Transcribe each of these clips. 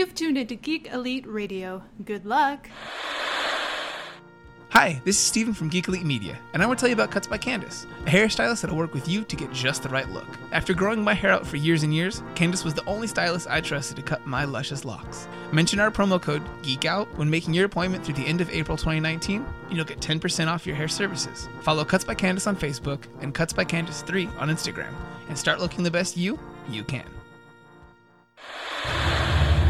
You've tuned into Geek Elite Radio. Good luck. Hi, this is Steven from Geek Elite Media, and I want to tell you about Cuts by Candace, a hairstylist that'll work with you to get just the right look. After growing my hair out for years and years, Candace was the only stylist I trusted to cut my luscious locks. Mention our promo code GEEKOUT when making your appointment through the end of April 2019, and you'll get 10% off your hair services. Follow Cuts by Candace on Facebook and Cuts by Candace 3 on Instagram, and start looking the best you you can.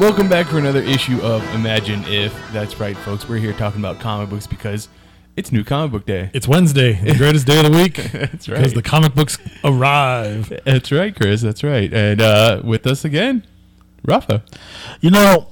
Welcome back for another issue of Imagine If. That's right, folks. We're here talking about comic books because it's New Comic Book Day. It's Wednesday, the greatest day of the week. That's right. Because the comic books arrive. That's right, Chris. That's right. And uh, with us again, Rafa. You know,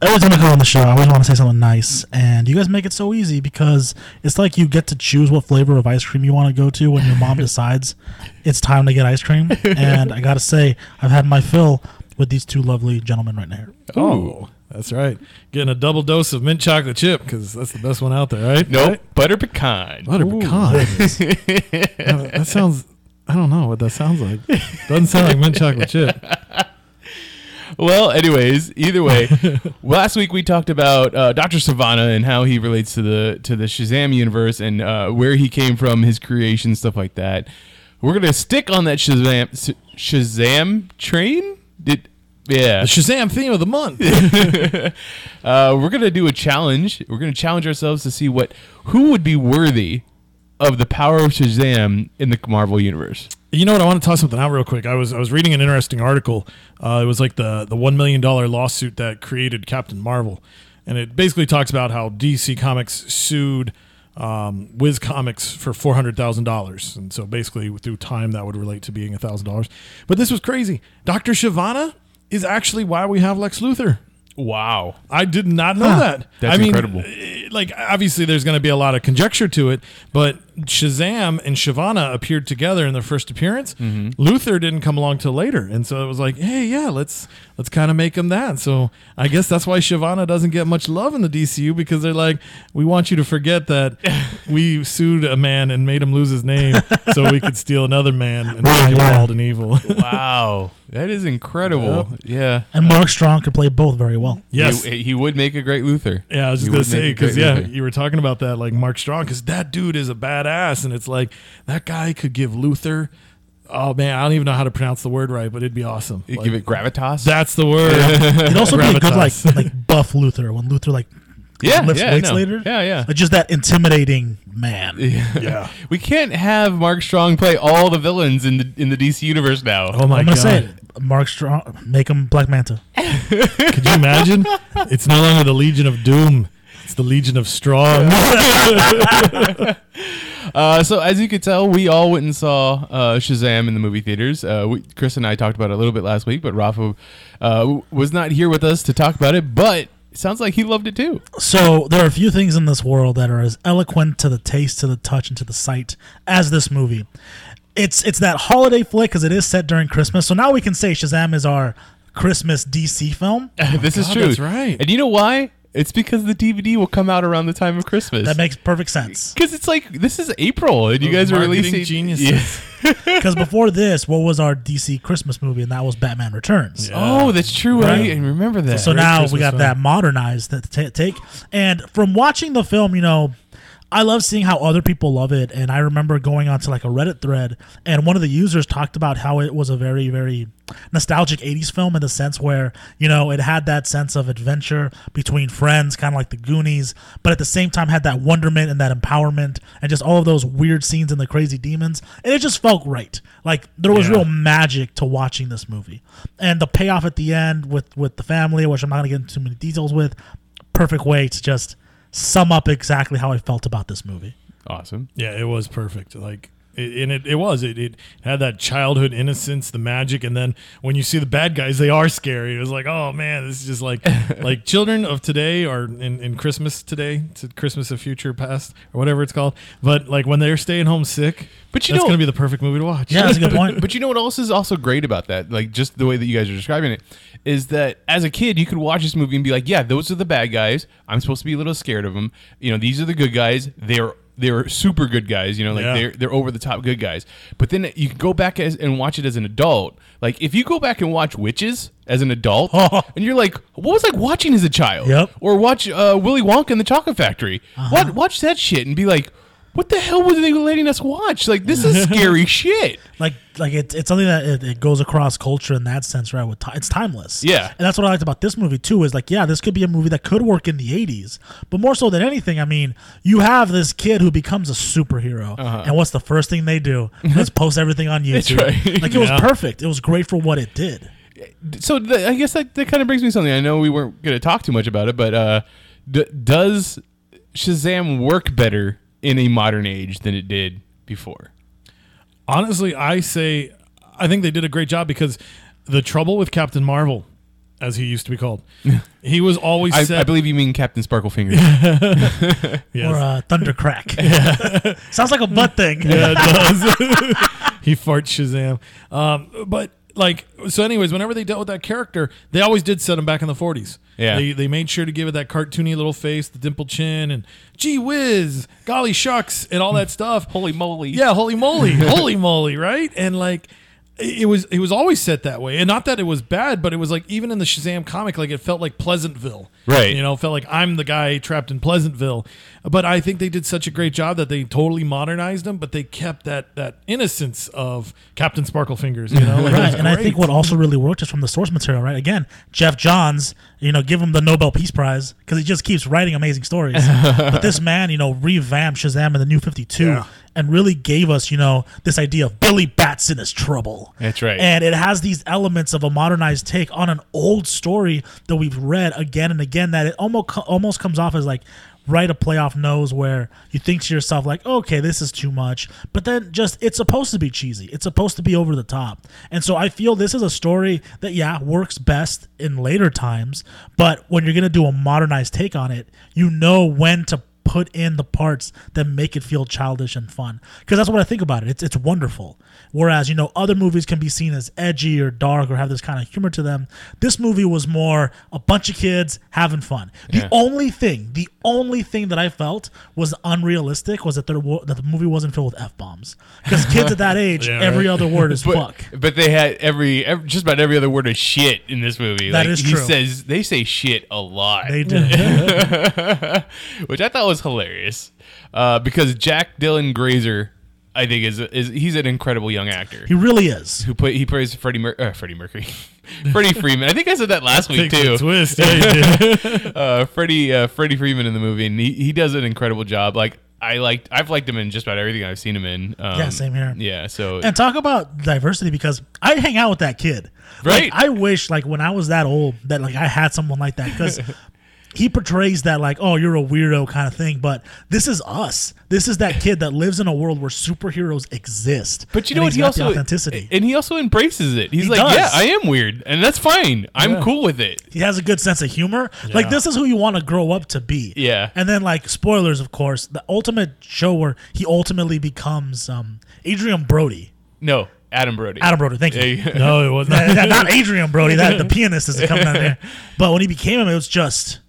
every time I come on the show, I always want to say something nice, and you guys make it so easy because it's like you get to choose what flavor of ice cream you want to go to when your mom decides it's time to get ice cream. And I got to say, I've had my fill with these two lovely gentlemen right here. Oh, that's right. Getting a double dose of mint chocolate chip because that's the best one out there, right? Nope. Right? Butter pecan. Butter pecan. Uh, that sounds. I don't know what that sounds like. Doesn't sound like mint chocolate chip. Well, anyways, either way, last week we talked about uh, Doctor Sivana and how he relates to the to the Shazam universe and uh, where he came from, his creation, stuff like that. We're gonna stick on that Shazam Shazam train. Did yeah? The Shazam theme of the month. uh, we're gonna do a challenge. We're gonna challenge ourselves to see what who would be worthy of the power of Shazam in the Marvel universe. You know what? I want to toss something out real quick. I was I was reading an interesting article. Uh, it was like the the one million dollar lawsuit that created Captain Marvel, and it basically talks about how DC Comics sued um, Whiz Comics for four hundred thousand dollars, and so basically through time that would relate to being thousand dollars. But this was crazy. Doctor Sivana is actually why we have Lex Luthor. Wow. I did not know that. That's I mean, incredible. eh, Like, obviously, there's going to be a lot of conjecture to it, but Shazam and Sivana appeared together in their first appearance. Mm-hmm. Luthor didn't come along till later, and so it was like, hey, yeah, let's let's kind of make him that. So I guess that's why Sivana doesn't get much love in the DCU because they're like, we want you to forget that we sued a man and made him lose his name so we could steal another man and Right, be yeah. bald and evil. Wow. That is incredible. Yeah. And Mark Strong could play both very well. yes. He, he would make a great Luthor. Yeah, I was He just gonna say because yeah, Luthor. you were talking about that like Mark Strong because that dude is a badass, and it's like that guy could give Luthor. Oh man, I don't even know how to pronounce the word right, but it'd be awesome. You Like, give it gravitas. That's the word. It'd also be a good like like buff Luthor when Luthor like yeah, lifts yeah, weights later. Yeah, yeah. Like just that intimidating man. yeah. We can't have Mark Strong play all the villains in the in the DC universe now. Oh my I'm god. gonna say it. Mark Strong, make him Black Manta. Could you imagine? it's no longer the Legion of Doom. It's the Legion of Strong. Uh, so as you could tell, we all went and saw uh, Shazam in the movie theaters. Uh, we, Chris and I talked about it a little bit last week, but Rafa uh, was not here with us to talk about it. But it sounds like he loved it too. So there are a few things in this world that are as eloquent to the taste, to the touch, and to the sight as this movie. It's it's that holiday flick because it is set during Christmas. So now we can say Shazam is our Christmas DC film. this is true. that's right. And you know why? It's because the DVD will come out around the time of Christmas. That makes perfect sense. because it's like this is April, and you guys are marketing releasing geniuses. Yeah. Because before this, what was our DC Christmas movie, and that was Batman Returns. Oh, that's true. Right. Right. And remember that. So Great now Christmas we got film. that modernized that take. And from watching the film, you know, I love seeing how other people love it. And I remember going onto like a Reddit thread, and one of the users talked about how it was a very, very nostalgic 80s film in the sense where, you know, it had that sense of adventure between friends, kind of like the Goonies, but at the same time had that wonderment and that empowerment and just all of those weird scenes and the crazy demons. And it just felt right. Like there was Yeah. real magic to watching this movie. And the payoff at the end with with the family, which I'm not gonna get into too many details with, perfect way to just sum up exactly how I felt about this movie. awesome. Yeah, it was perfect. Like It, and it, it was. It, it had that childhood innocence, the magic, and then when you see the bad guys, they are scary. It was like, oh man, this is just like like children of today or in, in Christmas today, to Christmas of future past or whatever it's called. But like when they're staying home sick, But you that's know- gonna be the perfect movie to watch. Yeah, that's a good point. But you know what else is also great about that? Like just the way that you guys are describing it is that as a kid you could watch this movie and be like, yeah, those are the bad guys. I'm supposed to be a little scared of them. You know, these are the good guys. They're they're super good guys. You know, like Yeah. they're they're over the top good guys. But then you can go back as, and watch it as an adult. Like if you go back and watch Witches as an adult, and you're like, what was like watching as a child? Yep. Or watch uh, Willy Wonka and the Chocolate Factory. What watch that shit and be like. What the hell was they letting us watch? Like this is scary shit. like like it's it's something that it, it goes across culture in that sense, right? With ti it's timeless. Yeah. and that's what I liked about this movie too. Is like, yeah, this could be a movie that could work in the '80s, but more so than anything, I mean, you have this kid who becomes a superhero, and what's the first thing they do? Let's post everything on YouTube. right. Like it was perfect. It was great for what it did. so th- I guess that, that kind of brings me something. I know we weren't going to talk too much about it, but uh, d- does Shazam work better in a modern age than it did before? Honestly, I say I think they did a great job because the trouble with Captain Marvel, as he used to be called, he was always I, set. I believe you mean Captain Sparklefinger. Yes. Or uh, Thundercrack. Sounds like a butt thing. yeah, it does. he farts Shazam. Um, but like, so anyways, whenever they dealt with that character, they always did set him back in the 40s. Yeah. They, they made sure to give it that cartoony little face, the dimple chin, and gee whiz, golly shucks, and all that stuff. Holy moly! Yeah, holy moly, holy moly, right? And like it was it was always set that way. And not that it was bad, but it was like even in the Shazam comic, like it felt like Pleasantville. Right. You know, felt like I'm the guy trapped in Pleasantville. But I think they did such a great job that they totally modernized him, but they kept that that innocence of Captain Sparklefingers, you know? Like, Right, and I think what also really worked is from the source material, right? Again, Geoff Johns, you know, give him the Nobel Peace Prize because he just keeps writing amazing stories. but this man, you know, revamped Shazam in the New Fifty Two Yeah. And really gave us, you know, this idea of Billy Batson is trouble. That's right. And it has these elements of a modernized take on an old story that we've read again and again. That it almost almost comes off as like right a playoff nose where you think to yourself like okay this is too much but then just it's supposed to be cheesy it's supposed to be over the top and so i feel this is a story that yeah works best in later times but when you're gonna do a modernized take on it you know when to put in the parts that make it feel childish and fun because that's what i think about it it's, it's wonderful whereas you know other movies can be seen as edgy or dark or have this kind of humor to them this movie was more a bunch of kids having fun the Yeah. only thing the only thing that i felt was unrealistic was that there wa- that the movie wasn't filled with f-bombs because kids at that age Yeah, every right. other word is But, fuck but they had every, every just about every other word of shit in this movie. That like, is he true. says they say shit a lot. they did which I thought was hilarious uh, because Jack Dylan Grazer, I think is is he's an incredible young actor he really is who play he plays Freddie Mer- uh, Freddie Mercury, Freddy Freeman. I think I said that last week Takes too. twist. Yeah, you did. Uh, Freddie uh, Freddy Freeman in the movie, and he, he does an incredible job. Like I liked I've liked him in just about everything I've seen him in. Um, Yeah, same here. Yeah, so and talk about diversity because I hang out with that kid. Right. Like, I wish like when I was that old that like I had someone like that because he portrays that like oh you're a weirdo kind of thing, but this is us. This is that kid that lives in a world where superheroes exist. But you know what? He also authenticity. and he also embraces it. He's He like, does. yeah, I am weird, and that's fine. I'm cool with it. he has a good sense of humor. Like this is who you want to grow up to be. Yeah. And then like spoilers, of course, the ultimate show where he ultimately becomes um Adrien Brody. No, Adam Brody. Adam Brody, thank you. There you no, it wasn't. Not- not, not Adrien Brody, that the pianist is coming out there. But when he became him, it was just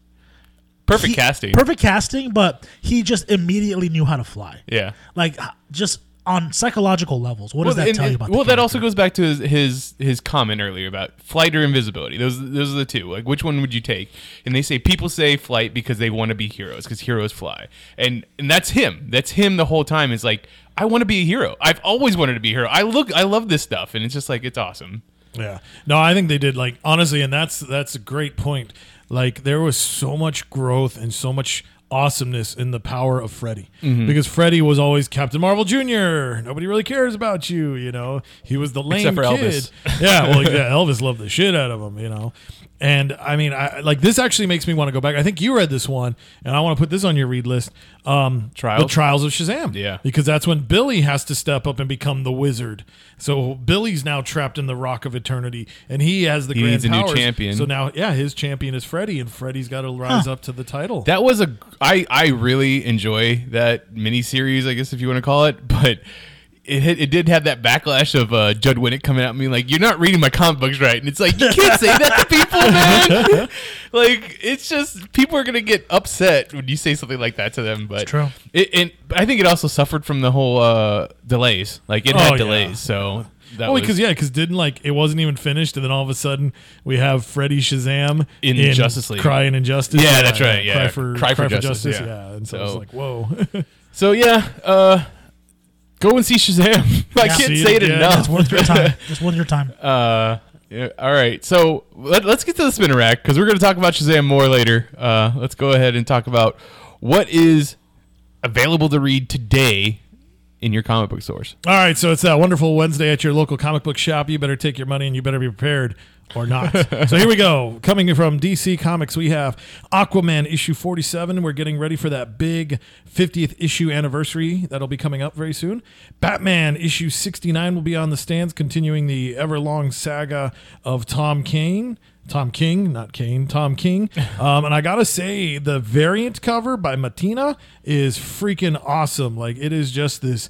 Perfect he- casting. perfect casting. But he just immediately knew how to fly, Yeah. like just on psychological levels. What does that and- tell you about? well, the that also goes back to his, his his comment earlier about flight or invisibility. Those those are the two. Like, which one would you take? And they say people say flight because they want to be heroes because heroes fly, and and that's him. That's him the whole time. Is like I want to be a hero. I've always wanted to be a hero. I look, I love this stuff, and it's just like it's awesome. Yeah. No, I think they did like honestly, and that's that's a great point. Like there was so much growth and so much awesomeness in the power of Freddy Mm-hmm. because Freddy was always Captain Marvel Jr. Nobody really cares about you, you know. He was the lame Except for kid. Elvis. yeah, well, yeah, Elvis loved the shit out of him, you know. And I mean, I like this actually makes me want to go back. I think you read this one, and I want to put this on your read list. Um, Trials? the Trials of Shazam. Yeah. because that's when Billy has to step up and become the wizard. So Billy's now trapped in the Rock of Eternity, and he has the He grand needs a new champion. So now, yeah, his champion is Freddy, and Freddy's got to rise up to the title. That was a I I really enjoy that miniseries, I guess if you want to call it, but it had, it did have that backlash of uh, Judd Winick coming at me like you're not reading my comic books right, and it's like you can't say that to people, man. like it's just people are gonna get upset when you say something like that to them. But true. It, and I think it also suffered from the whole uh, delays. Like it Oh, had yeah. delays, so that Oh, because yeah, because didn't like it wasn't even finished, and then all of a sudden we have Freddy Shazam In Justice League. crying injustice. Yeah, that's right, yeah. cry for, Cry for justice. Justice, Yeah. yeah. and so, I was like, whoa. so yeah. Uh, go and see Shazam. I Yeah. can't See say it it again. enough. It's worth your time. It's worth your time. Uh, yeah, all right. So let, us get to the spinner rack because we're going to talk about Shazam more later. Uh, let's go ahead and talk about what is available to read today in your comic book stores. all right, so it's that wonderful Wednesday at your local comic book shop. You better take your money and you better be prepared or not. so here we go. Coming from DC Comics, we have Aquaman issue 47. We're getting ready for that big 50th issue anniversary that'll be coming up very soon. Batman issue 69 will be on the stands, continuing the ever long saga of Tom Kane. Tom King, not Kane, Tom King. Um, and I gotta say, the variant cover by Mattina is freaking awesome. Like, it is just this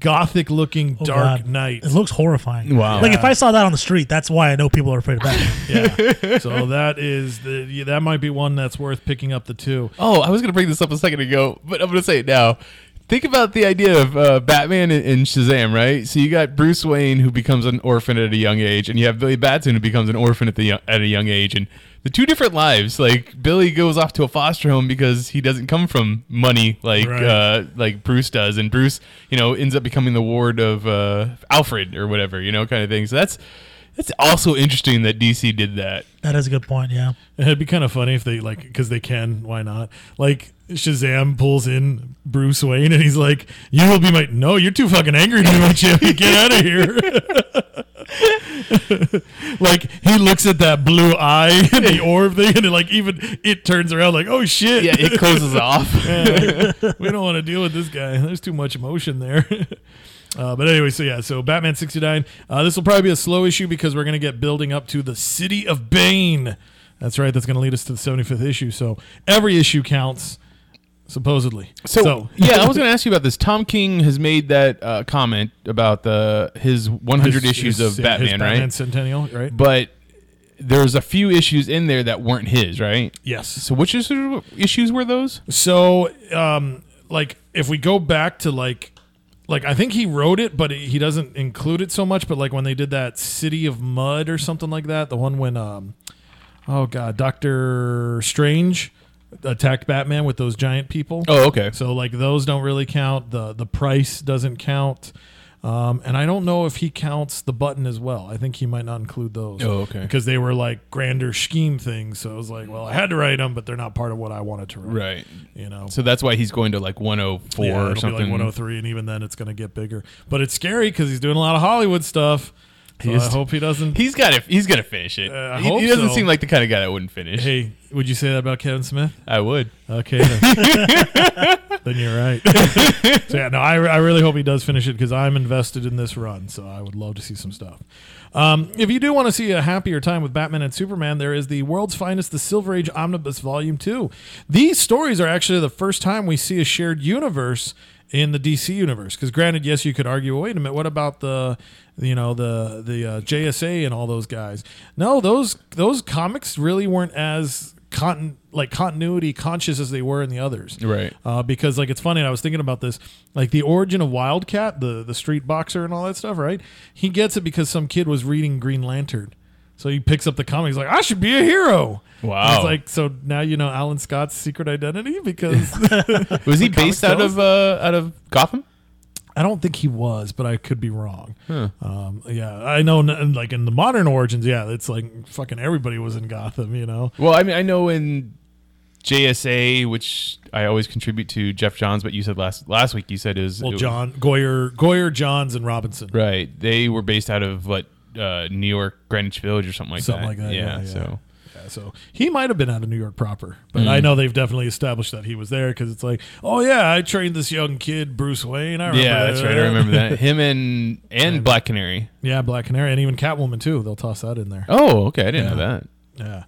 gothic looking Oh, dark God. night. It looks horrifying. Wow. Like if I saw that on the street, that's why I know people are afraid of Batman. Yeah. so that is the yeah, that might be one that's worth picking up the two. Oh, I was going to bring this up a second ago, but I'm going to say it now. Think about the idea of uh, Batman and, and Shazam, right? So you got Bruce Wayne who becomes an orphan at a young age, and you have Billy Batson who becomes an orphan at the young, at a young age, and the two different lives. Like Billy goes off to a foster home because he doesn't come from money like Right. uh, like Bruce does, and Bruce, you know, ends up becoming the ward of uh, Alfred or whatever, you know, kind of thing. So that's that's also interesting that DC did that. that is a good point. Yeah. It'd be kind of funny if they like because they can. Why not? Like Shazam pulls in Bruce Wayne and he's like, "You will be my no. You're too fucking angry to be my champion. Get out of here." like he looks at that blue eye and the orb thing, and it, like even it turns around like, "Oh shit." Yeah, it closes off. we don't want to deal with this guy. There's too much emotion there. Uh, but anyway, so yeah, so Batman 69. Uh, this will probably be a slow issue because we're going to get building up to the City of Bane. That's right. That's going to lead us to the 75th issue. So every issue counts, supposedly. So, yeah, I was going to ask you about this. Tom King has made that uh, comment about the his 100 his- issues his- of yeah, Batman, Batman right? Centennial, right? But there's a few issues in there that weren't his, right? yes. So which issues issues were those? So, um, like, if we go back to like, like I think he wrote it, but he doesn't include it so much. But like when they did that City of Mud or something like that, the one when, um, oh god, Doctor Strange attacked Batman with those giant people. Oh, okay. So like those don't really count. The the price doesn't count. Um, and I don't know if he counts the button as well. I think he might not include those. Oh, okay. Because they were like grander scheme things. So it was like, well, I had to write them, but they're not part of what I wanted to write. Right. You know. So that's why he's going to like 104 Yeah, or something. like 103, and even then, it's going to get bigger. But it's scary because he's doing a lot of Hollywood stuff. So I hope he doesn't. He's got to he's going to finish it. Uh, he, he doesn't so. seem like the kind of guy that wouldn't finish. hey, would you say that about Kevin Smith? I would. Okay, then, then you're right. so yeah, no, I, I really hope he does finish it because I'm invested in this run. So I would love to see some stuff. Um, if you do want to see a happier time with Batman and Superman, there is the world's finest, the Silver Age Omnibus Volume Two. These stories are actually the first time we see a shared universe in the DC universe. Because granted, yes, you could argue, well, wait a minute, what about the you know the the uh, JSA and all those guys? No, those those comics really weren't as contin- like continuity conscious as they were in the others Right. uh, because like it's funny. I was thinking about this, like the origin of Wildcat, the the street boxer and all that stuff. Right? He gets it because some kid was reading Green Lantern, so he picks up the comic. He's like, I should be a hero. Wow. It's like so now you know Alan Scott's secret identity because Was he based out tells? of uh, out of Gotham? I don't think he was, but I could be wrong. Um, yeah, I know. n- Like in the modern origins, yeah, it's like fucking everybody was in Gotham. You know. Well, I mean, I know in JSA, which I always contribute to Geoff Johns, but you said last last week you said is Well, John Goyer, Goyer, Johns, and Robinson. right. They were based out of what uh, New York Greenwich Village or something like Something that. like that, yeah, yeah. So So he might have been out of New York proper, but Mm. I know they've definitely established that he was there because it's like, oh yeah, I trained this young kid, Bruce Wayne. I remember yeah, that's right. I remember that. Him and and And- Black Canary. yeah, Black Canary, and even Catwoman too. They'll toss that in there. Oh, okay. I didn't Yeah. know that. Yeah.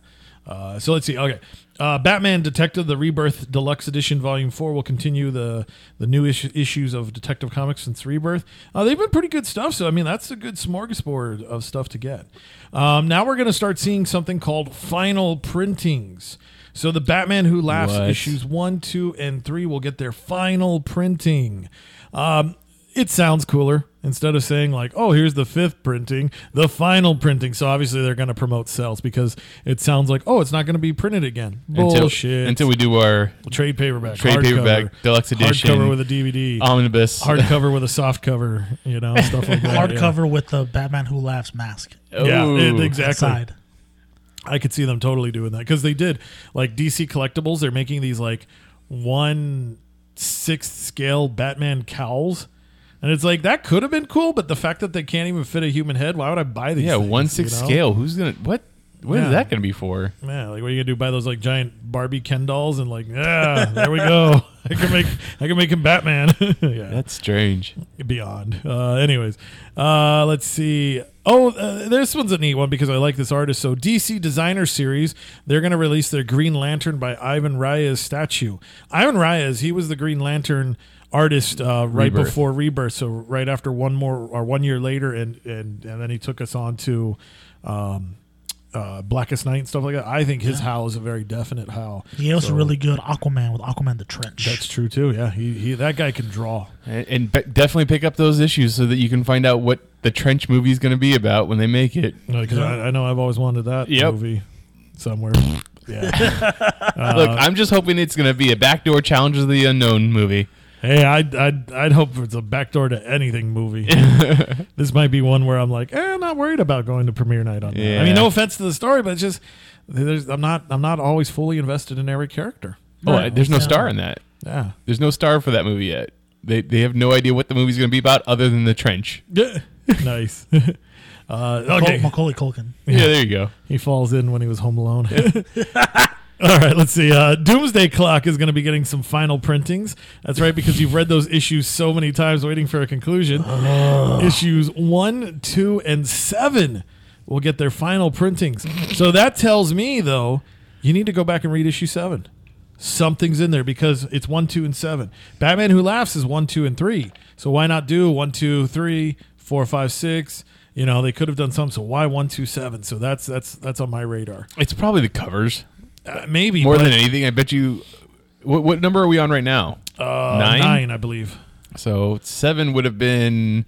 Uh, so let's see. Okay, uh, Batman Detective: The Rebirth Deluxe Edition Volume Four will continue the the new issue, issues of Detective Comics since Rebirth. Uh, they've been pretty good stuff. So I mean, that's a good smorgasbord of stuff to get. Um, now we're going to start seeing something called final printings. So the Batman Who Laughs What? issues one, two, and three will get their final printing. Um, it sounds cooler instead of saying like, "Oh, here's the fifth printing, the final printing." So obviously they're going to promote sales because it sounds like, "Oh, it's not going to be printed again." Until- Bullshit. Until, we do our trade paperback, Trade hardcover, paperback, deluxe edition, hardcover with a DVD, omnibus. hardcover with a soft cover, you know, stuff like that. Hardcover with the Batman Who Laughs mask. Yeah, yeah it- exactly. Inside. I could see them totally doing that because they did like DC Collectibles. They're making these like one sixth scale Batman cowls, and it's like that could have been cool, but the fact that they can't even fit a human head, why would I buy these? Yeah, things, one six you know? scale. Who's gonna what? What is Yeah. that gonna be for? Yeah, like what are you gonna do? Buy those like giant Barbie Ken dolls and like, yeah, there we go. I can make I can make him Batman. yeah, That's strange. beyond. Uh, anyways, uh, let's see. Oh, uh, this one's a neat one because I like this artist. So DC Designer Series, they're going to release their Green Lantern by Ivan Reis statue. Ivan Reis, he was the Green Lantern artist uh, right Rebirth. before Rebirth. So right after one more or one year later, and and and then he took us on to. Um, uh, Blackest Night and stuff like that. I think his howl is a very definite howl. He also So- really good Aquaman with Aquaman the Trench. That's true too. Yeah, he, he that guy can draw. And, and be- definitely pick up those issues so that you can find out what the trench movie is going to be about when they make it. Because I, I know I've always wanted that Yep. movie somewhere. Yeah. Uh, Look, I'm just hoping it's going to be a backdoor Challengers of the Unknown movie. Hey, I'd, I'd I'd hope it's a backdoor to anything movie. this might be one where I'm like, eh, I'm not worried about going to premiere night on that. I mean, no offense to the story, but it's just there's, I'm not I'm not always fully invested in every character. Oh, Right. there's no Yeah. star in that. Yeah. There's no star for that movie yet. They they have no idea what the movie's going to be about other than the trench. Yeah. nice. uh, okay. Macaulay Culkin. Yeah, there you go. He falls in when he was home alone. All right, let's see. Uh, Doomsday Clock is going to be getting some final printings. That's right, because you've read those issues so many times waiting for a conclusion. issues one, two, and seven will get their final printings. So that tells me, though, you need to go back and read issue seven. Something's in there because it's one, two, and seven. Batman Who Laughs is one, two, and three. So why not do one, two, three, four, five, six? You know, they could have done some. So why one, two, seven? So that's that's that's on my radar. It's probably the covers Uh, maybe more but, than anything. I bet you. What, what number are we on right now? uh, nine? nine, I believe. So seven would have been.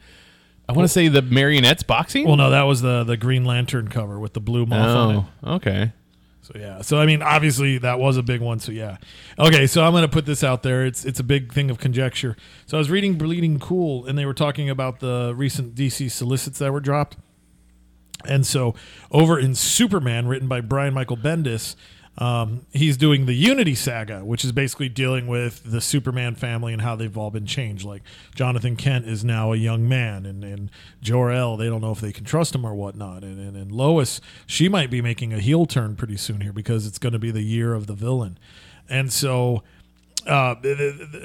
I want to say the marionettes boxing. Well, no, that was the the Green Lantern cover with the blue moth on it. oh, okay. So yeah. So I mean, obviously that was a big one. So yeah. Okay. So I'm gonna put this out there. It's it's a big thing of conjecture. So I was reading Bleeding Cool, and they were talking about the recent DC solicits that were dropped. And so over in Superman, written by Brian Michael Bendis, um, he's doing the Unity saga, which is basically dealing with the Superman family and how they've all been changed. Like Jonathan Kent is now a young man, and, and Jor-El, they don't know if they can trust him or whatnot. And, and, and Lois, she might be making a heel turn pretty soon here because it's going to be the year of the villain. And so uh,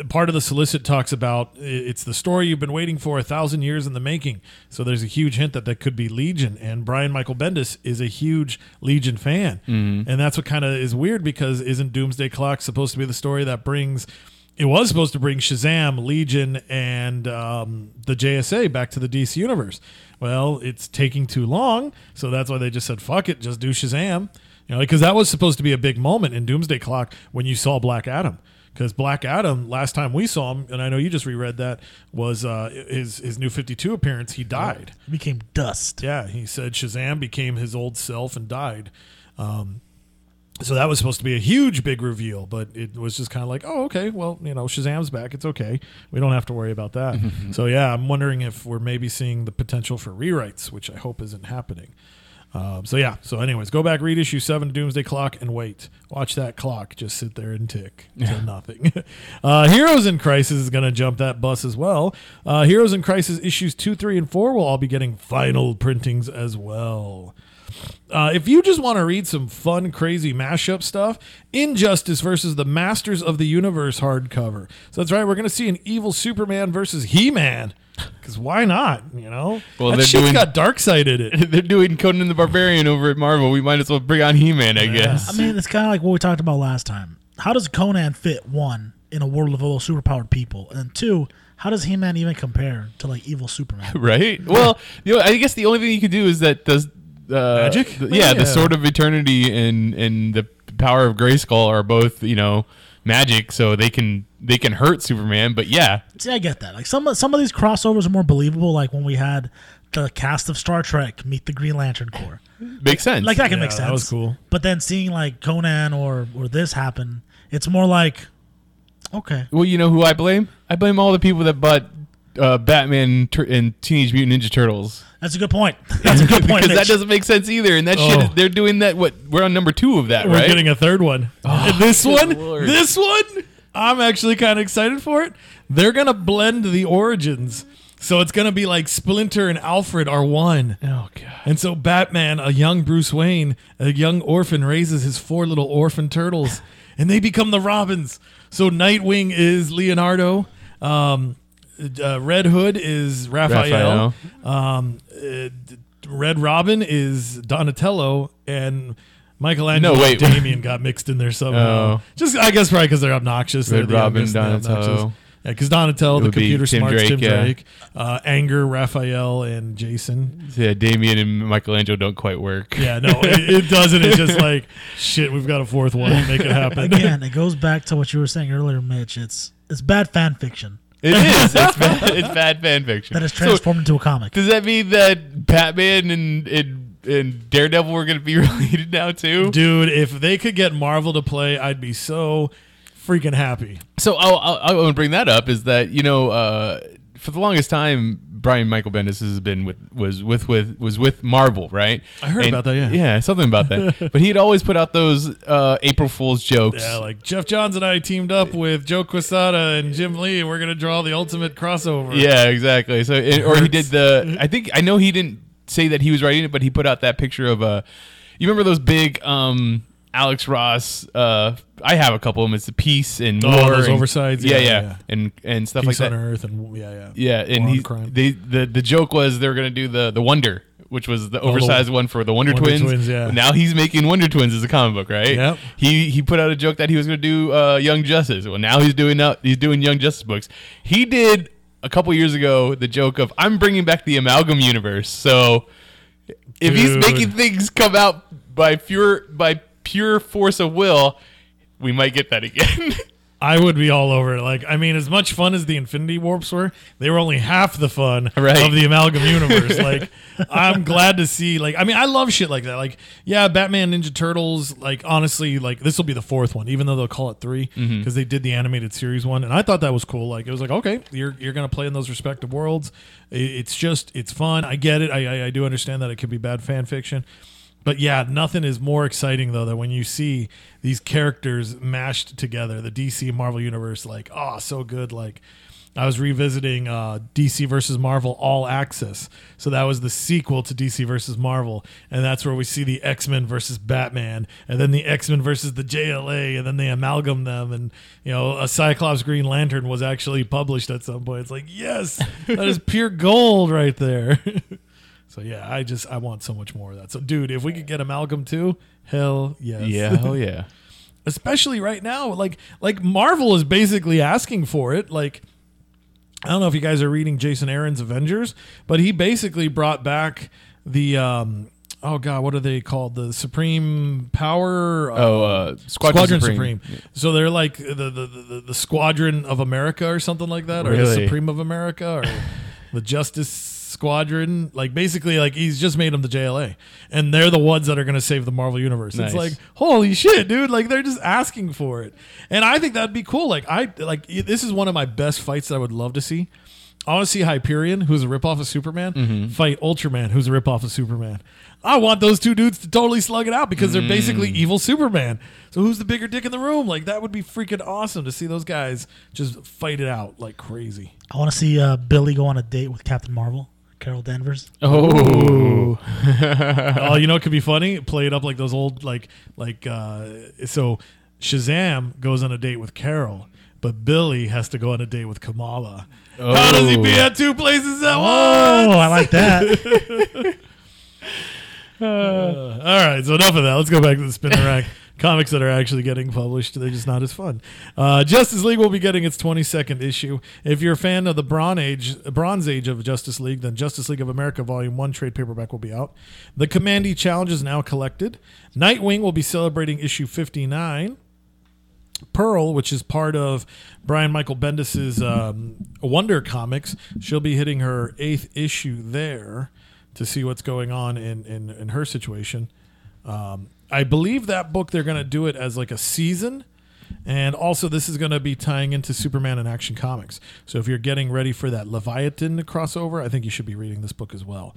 part of the solicit talks about it's the story you've been waiting for a thousand years in the making. So there's a huge hint that that could be Legion, and Brian Michael Bendis is a huge Legion fan, and that's what kind of is weird because isn't Doomsday Clock supposed to be the story that brings? It was supposed to bring Shazam, Legion, and um, the JSA back to the DC universe. Well, it's taking too long, so that's why they just said, "Fuck it, just do Shazam." You know, because that was supposed to be a big moment in Doomsday Clock when you saw Black Adam. Because Black Adam, last time we saw him, and I know you just reread that, was uh, his his new Fifty Two appearance. He died. He became dust. Yeah, he said Shazam became his old self and died. Um, so that was supposed to be a huge big reveal, but it was just kind of like, oh, okay, well, you know, Shazam's back. It's okay. We don't have to worry about that. so yeah, I'm wondering if we're maybe seeing the potential for rewrites, which I hope isn't happening. Um, so yeah. So anyways, go back, read issue seven, Doomsday Clock, and wait. Watch that clock just sit there and tick to nothing. uh, Heroes in Crisis is going to jump that bus as well. Uh, Heroes in Crisis issues two, three, and four will all be getting final printings as well. Uh, if you just want to read some fun, crazy mashup stuff, Injustice versus the Masters of the Universe hardcover. So that's right, we're going to see an evil Superman versus He Man. Because why not? You know, Well, that they're shit's doing- got dark side in it. They're doing Conan the Barbarian over at Marvel. We might as well bring on He-Man, I guess. I mean, it's kind of like what we talked about last time. How does Conan fit one in a world of all superpowered people, and two, how does He-Man even compare to like evil Superman? right? Well, you know, I guess the only thing you could do is that does uh, Magic? the- yeah, Yeah. the sword of eternity and and the power of Grayskull are both you know magic, so they can they can hurt Superman. But yeah, See, I get that. Like some some of these crossovers are more believable. Like when we had the cast of Star Trek meet the Green Lantern Corps. makes sense. Like that can Yeah, make sense. that was cool. But then seeing like Conan or or this happen, it's more like okay. well, you know who I blame? I blame all the people that bought uh, Batman tur- and Teenage Mutant Ninja Turtles. That's a good point. That's a good point. because that Mitch. doesn't make sense either. And that Oh. shit, is, they're doing that. What we're on number two of that, We're right? getting a third one. And this one, lord. this one, I'm actually kind of excited for it. They're gonna blend the origins, so it's gonna be like Splinter and Alfred are one. oh god. And so Batman, a young Bruce Wayne, a young orphan, raises his four little orphan turtles, and they become the Robins. So Nightwing is Leonardo. Um, uh, Red Hood is Raphael. Um, uh, Red Robin is Donatello, and Michelangelo No, wait. and Damian got mixed in there somehow. Oh. Just, I guess, probably because they're obnoxious. They're Red the Robin, and Donatello. Yeah, because Donatello, the would be computer Tim smarts, Drake, Tim yeah. Drake, uh, Anger, Raphael, and Jason. Yeah, Damian and Michelangelo don't quite work. Yeah, no, it, it doesn't. It's just like shit. We've got a fourth one. Make it happen. Again, it goes back to what you were saying earlier, Mitch. It's it's bad fan fiction It is. It's bad, it's bad fan fiction. that is So, transformed into a comic. does that mean that Batman and and, and Daredevil are going to be related now too? Dude, if they could get Marvel to play, I'd be so freaking happy. So I'll, I'll, I want to bring that up is that you know uh, for the longest time Brian Michael Bendis has been with was with with was with Marvel, right? I heard about that, yeah. yeah, something about that. but he'd always put out those uh, April Fool's jokes. Yeah, like Geoff Johns and I teamed up with Joe Quesada and Jim Lee. We're gonna draw the ultimate crossover. Yeah, exactly. So, it, or he did the. I think I know he didn't say that he was writing it, but he put out that picture of Uh, you remember those big um, Alex Ross? Uh, I have a couple of them. It's the Peace and Oh, War those and- oversides? Yeah, Yeah, yeah, yeah. and and stuff Peace like on that. Earth and yeah, yeah, Yeah, and he Crime. they the the joke was they were gonna do the the Wonder. Which was the oversized one for the Wonder, Wonder Twins. Twins, yeah. Now he's making Wonder Twins as a comic book, right? Yep. He he put out a joke that he was going to do uh, Young Justice. Well, now he's doing out he's doing Young Justice books. He did a couple years ago the joke of I'm bringing back the amalgam universe. So if he's making things come out by pure by pure force of will, we might get that again. I would be all over it. Like, I mean, as much fun as the Infinity Warps were, they were only half the fun Right. of the amalgam universe. like, I'm glad to see. Like, I mean, I love shit like that. Like, yeah, Batman, Ninja Turtles. Like, honestly, like this will be the fourth one, even though they'll call it three mm-hmm. because they did the animated series one, and I thought that was cool. Like, it was like, okay, you're you're gonna play in those respective worlds. It's just, it's fun. I get it. I I, I do understand that it could be bad fan fiction. But yeah, nothing is more exciting though than when you see these characters mashed together, the DC Marvel universe. Like, oh, so good. Like, I was revisiting uh, DC versus Marvel All Access, so that was the sequel to DC versus Marvel, and that's where we see the X Men versus Batman, and then the X Men versus the JLA, and then they amalgam them, and you know, a Cyclops Green Lantern was actually published at some point. It's like, yes, that is pure gold right there. So yeah, I just I want so much more of that. So dude, if we could get amalgam too, hell yes. yeah, oh yeah. Especially right now, like like Marvel is basically asking for it. Like I don't know if you guys are reading Jason Aaron's Avengers, but he basically brought back the um oh god, what are they called? The Supreme Power Oh, uh, Squadron, Supreme. So they're like the, the the the Squadron of America or something like that, or the Supreme of America, or the Justice Squadron. Like basically, like he's just made them the JLA, and they're the ones that are going to save the Marvel universe. Nice. It's like holy shit, dude! Like they're just asking for it, and I think that'd be cool. Like I like this is one of my best fights that I would love to see. I want to see Hyperion, who's a ripoff of Superman, Mm-hmm. fight Ultraman, who's a ripoff of Superman. I want those two dudes to totally slug it out because they're basically Mm. evil Superman. So who's the bigger dick in the room? Like that would be freaking awesome to see those guys just fight it out like crazy. I want to see uh, Billy go on a date with Captain Marvel, Carol Danvers. Oh, oh, you know it could be funny? Play it up like those old like like uh so Shazam goes on a date with Carol, but Billy has to go on a date with Kamala. How does he be Oh. at two places at Oh, once? I like that. All right, so enough of that. Let's go back to the spinner rack. Comics that are actually getting published, they're just not as fun. Uh, Justice League will be getting its 22nd issue. If you're a fan of the Bronze Age, Bronze Age of Justice League, then Justice League of America Volume 1 trade paperback will be out. The Commandy Challenge is now collected. Nightwing will be celebrating issue 59. Pearl, which is part of Brian Michael Bendis's um, Wonder Comics, she'll be hitting her eighth issue there to see what's going on in in, in her situation. Um, I believe that book they're going to do it as like a season, and also this is going to be tying into Superman and Action Comics. So if you're getting ready for that Leviathan crossover, I think you should be reading this book as well.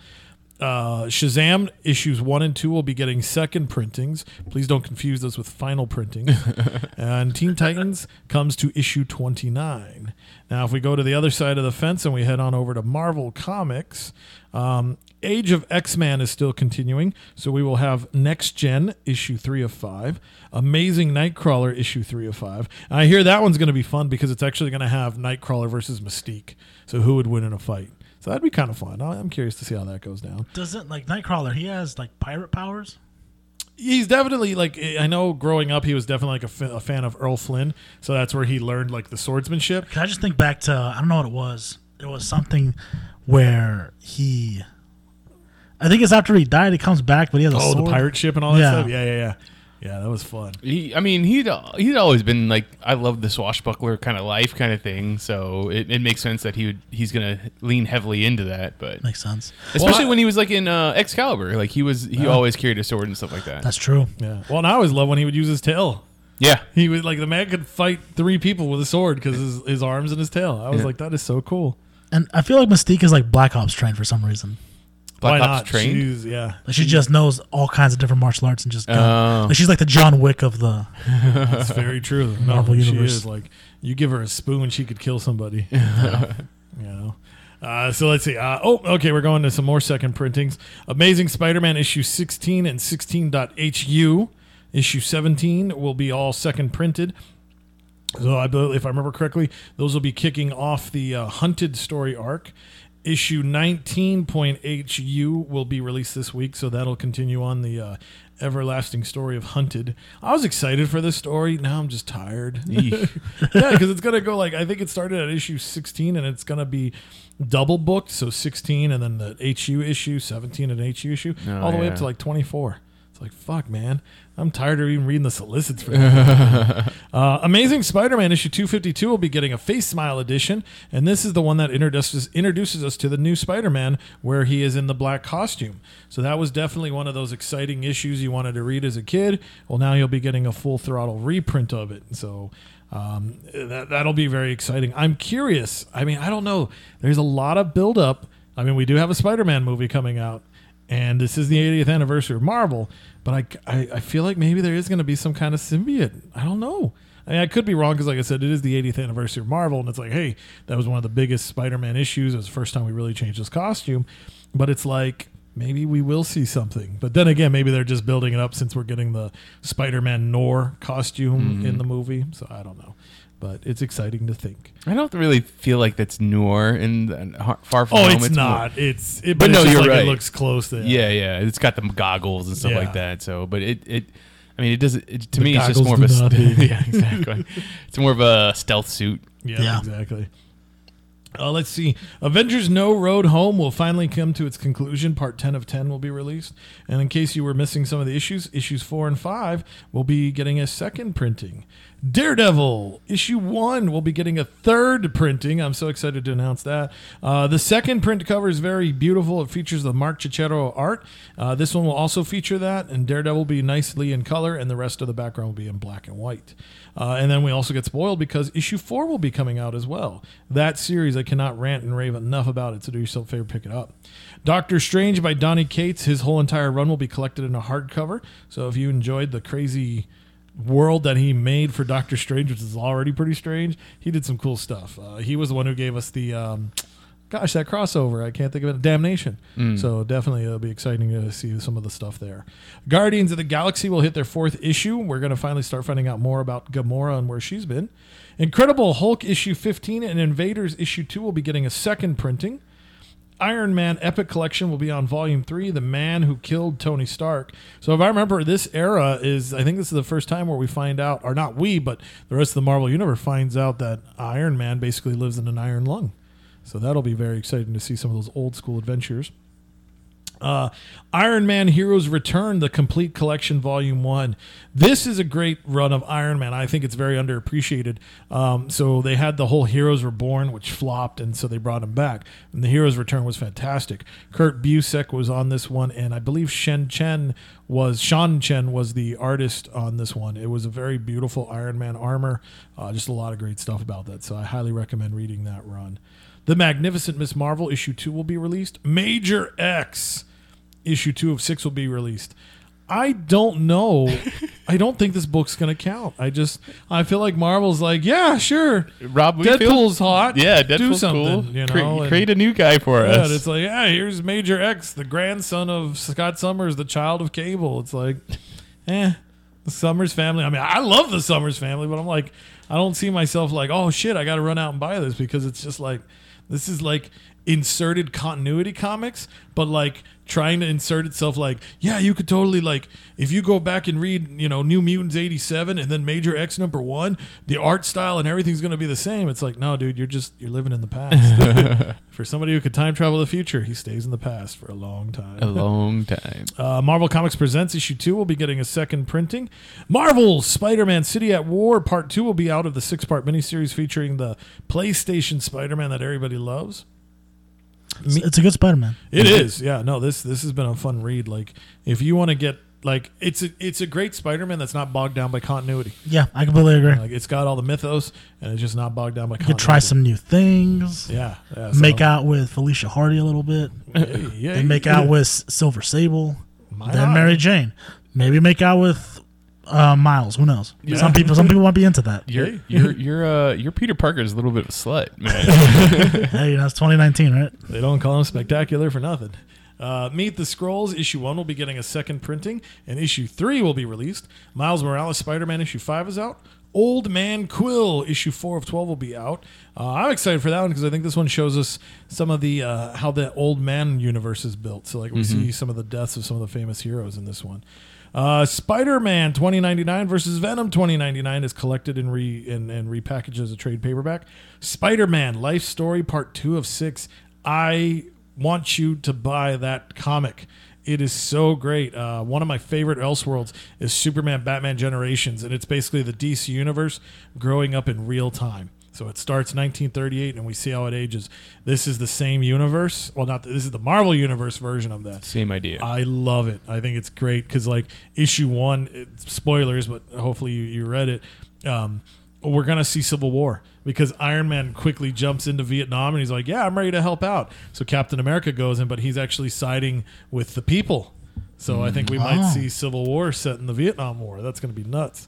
Uh, Shazam issues one and two will be getting second printings. Please don't confuse those with final printings. and Teen Titans comes to issue 29. Now, if we go to the other side of the fence and we head on over to Marvel Comics, um, Age of X Man is still continuing. So we will have Next Gen issue three of five, Amazing Nightcrawler issue three of five. And I hear that one's going to be fun because it's actually going to have Nightcrawler versus Mystique. So who would win in a fight? So that'd be kind of fun. I'm curious to see how that goes down. Doesn't like Nightcrawler? He has like pirate powers. He's definitely like I know. Growing up, he was definitely like a, fan of Errol Flynn, so that's where he learned like the swordsmanship. Can I just think back to I don't know what it was. It was something where he. I think it's after he died. He comes back, but he has a Oh, sword. the pirate ship and all that Yeah. stuff. Yeah, yeah, yeah, yeah. That was fun. he, I mean, he'd he'd always been like, I love the swashbuckler kind of life, kind of thing. So it, it makes sense that he would he's gonna lean heavily into that. But Makes sense. especially Well, I- when he was like in uh, Excalibur, like he was he always carried a sword and stuff like that. That's true. Yeah. Well, and I always love when he would use his tail. yeah, He would like the man could fight three people with a sword because his, his arms and his tail. I was Yeah. like, that is so cool. And I feel like Mystique is like Black Ops trained for some reason. Black Why Ops not? trained. She's, yeah. Like she just knows all kinds of different martial arts and just go. Oh. like she's like the John Wick of the. That's very true. No, Marvel she Universe. is like you give her a spoon, she could kill somebody. you know. Uh, so let's see. Uh, oh, okay. We're going to some more second printings. Amazing Spider-Man issue 16 and 16.hu. Issue 17 will be all second printed. So I believe, if I remember correctly, those will be kicking off the uh, Hunted story arc. Issue 19.hu will be released this week, so that'll continue on the uh, everlasting story of Hunted. I was excited for this story. Now I'm just tired. yeah, because it's gonna go like I think it started at issue 16, and it's gonna be double booked. So 16, and then the HU issue, 17, and HU issue, Oh, all the way up to like 24. It's like fuck, man. I'm tired of even reading the solicits for that. Uh, Amazing Spider-Man issue 252 will be getting a facsimile edition, and this is the one that introduces introduces us to the new Spider-Man, where he is in the black costume. So that was definitely one of those exciting issues you wanted to read as a kid. Well, now you'll be getting a full throttle reprint of it. So um, that that'll be very exciting. I'm curious. I mean, I don't know. There's a lot of buildup. I mean, we do have a Spider-Man movie coming out, and this is the 80th anniversary of Marvel. But I, I, I feel like maybe there is going to be some kind of symbiote. I don't know. I mean, I could be wrong because, like I said, it is the 80th anniversary of Marvel, and it's like, hey, that was one of the biggest Spider-Man issues. It was the first time we really changed his costume. But it's like maybe we will see something. But then again, maybe they're just building it up since we're getting the Spider-Man Noir costume in mm-hmm. the movie. So I don't know. But it's exciting to think. I don't really feel like that's Noir in uh, Far From Oh, Home. it's, more- not. It's it, But but, no, it's just you're like right. It looks close to Yeah, yeah. It's got the goggles and stuff Yeah. like that. So, but it, it, I mean, it doesn't. It, to The me, it's just more of a. do not hit. yeah, exactly. it's more of a stealth suit. Yeah, Yeah. exactly. Uh, let's see. Avengers No Road Home will finally come to its conclusion. Part 10 of 10 will be released. And in case you were missing some of the issues, issues 4 and 5 will be getting a second printing. Daredevil, issue 1 will be getting a third printing. I'm so excited to announce that. Uh, the second print cover is very beautiful. It features the Marco Checchetto art. Uh, this one will also feature that, and Daredevil will be nicely in color, and the rest of the background will be in black and white. Uh, and then we also get spoiled because issue 4 will be coming out as well. That series, I cannot rant and rave enough about it. So do yourself a favor, pick it up. Doctor Strange by Donny Cates. His whole entire run will be collected in a hardcover. So if you enjoyed the crazy world that he made for Doctor Strange, which is already pretty strange, he did some cool stuff. Uh, he was the one who gave us the. Um, Gosh, that crossover. I can't think of it. Damnation. Mm. So definitely it'll be exciting to see some of the stuff there. Guardians of the Galaxy will hit their fourth issue. We're going to finally start finding out more about Gamora and where she's been. Incredible Hulk issue 15 and Invaders issue 2 will be getting a second printing. Iron Man Epic Collection will be on Volume 3, The Man Who Killed Tony Stark. So, if I remember, this era is, I think this is the first time where we find out, or not we, but the rest of the Marvel Universe finds out that Iron Man basically lives in an iron lung. So, that'll be very exciting to see some of those old school adventures. Uh, Iron Man Heroes Return, the complete collection, volume one. This is a great run of Iron Man. I think it's very underappreciated. Um, so they had the whole Heroes Reborn, which flopped, and so they brought him back. And the Heroes Return was fantastic. Kurt Busiek was on this one, and I believe Shen Chen was Sean Chen was the artist on this one. It was a very beautiful Iron Man armor. Uh, just a lot of great stuff about that. So I highly recommend reading that run. The Magnificent Miss Marvel issue two will be released. Major X issue two of six will be released. I don't know. I don't think this book's gonna count. I just I feel like Marvel's like, yeah, sure. Rob? Deadpool's hot. Yeah, do Deadpool's something. cool. You know, create, and- create a new guy for yeah, us. it's like, yeah, here's Major X, the grandson of Scott Summers, the child of Cable. It's like, eh, the Summers family. I mean, I love the Summers family, but I'm like, I don't see myself like, oh shit, I got to run out and buy this because it's just like, this is like inserted continuity comics, but like trying to insert itself like, yeah, you could totally like if you go back and read, you know, New Mutants 87 and then Major X number 1, the art style and everything's going to be the same. It's like, no, dude, you're just you're living in the past. for somebody who could time travel the future, he stays in the past for a long time. a long time. Uh, Marvel Comics Presents issue two will be getting a second printing. Marvel's Spider-Man City at War Part Two will be out of the six-part miniseries featuring the PlayStation Spider-Man that everybody loves. It's, it's a good Spider Man. It is, yeah. No, this this has been a fun read. Like, if you want to get like, it's a it's a great Spider-Man that's not bogged down by continuity. Yeah, I completely agree. Like, it's got all the mythos, and it's just not bogged down by. Continuity. You could try some new things. Yeah, yeah Make out with Felicia Hardy a little bit. Yeah, yeah, Then make out with Silver Sable. My then eye. Mary Jane. Maybe make out with uh, Miles. Who knows? Yeah. Some people some people might be into that. Your Hey. your your uh your Peter Parker is a little bit of a slut, man. hey, that's 2019, right? They don't call him spectacular for nothing. Uh, Meet the Skrulls issue one will be getting a second printing, and issue three will be released. Miles Morales Spider Man issue five is out. Old Man Quill issue four of twelve will be out. Uh, I'm excited for that one because I think this one shows us some of the uh, how the Old Man universe is built. So like we see some of the deaths of some of the famous heroes in this one. Uh, Spider-Man 2099 versus Venom 2099 is collected and re and, and repackaged as a trade paperback. Spider-Man Life Story Part Two of Six. I want you to buy that comic. It is so great. Uh, one of my favorite Elseworlds is Superman Batman Generations, and it's basically the DC universe growing up in real time. So it starts 1938, and we see how it ages. This is the same universe. Well, not this is the Marvel Universe version of that. Same idea. I love it. I think it's great because like issue one, it, spoilers, but hopefully you, you read it. Um, we're gonna see civil war because Iron Man quickly jumps into Vietnam and he's like, "Yeah, I'm ready to help out." So Captain America goes in, but he's actually siding with the people. So I think we might Oh. see civil war set in the Vietnam War. That's gonna be nuts.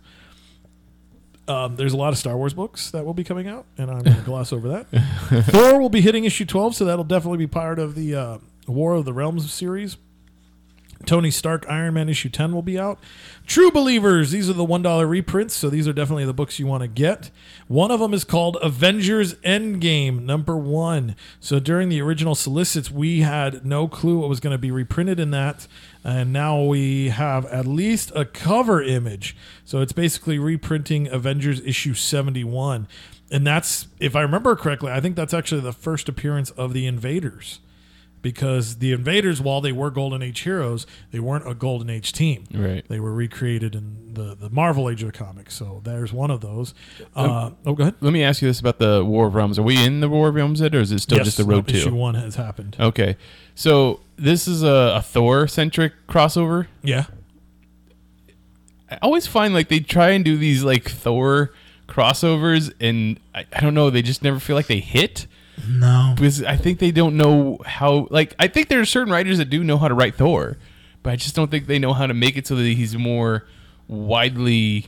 Um, there's a lot of Star Wars books that will be coming out, and I'm going to gloss over that. Thor will be hitting issue 12, so that'll definitely be part of the uh, War of the Realms series. Tony Stark Iron Man issue 10 will be out. True Believers, these are the $1 reprints, so these are definitely the books you want to get. One of them is called Avengers Endgame, number one. So during the original solicits, we had no clue what was going to be reprinted in that. And now we have at least a cover image. So it's basically reprinting Avengers issue 71. And that's, if I remember correctly, I think that's actually the first appearance of the Invaders because the invaders while they were golden age heroes they weren't a golden age team Right. they were recreated in the, the marvel age of the comics so there's one of those uh, oh go ahead Let me ask you this about the War of Realms. Are we in the War of Realms yet, or is it still Yes, just the road issue to? one has happened Okay, so this is a, a Thor centric crossover. yeah I always find like they try and do these like Thor crossovers, and I, I don't know, they just never feel like they hit. No. because I think they don't know how. Like, I think there are certain writers that do know how to write Thor, but I just don't think they know how to make it so that he's more widely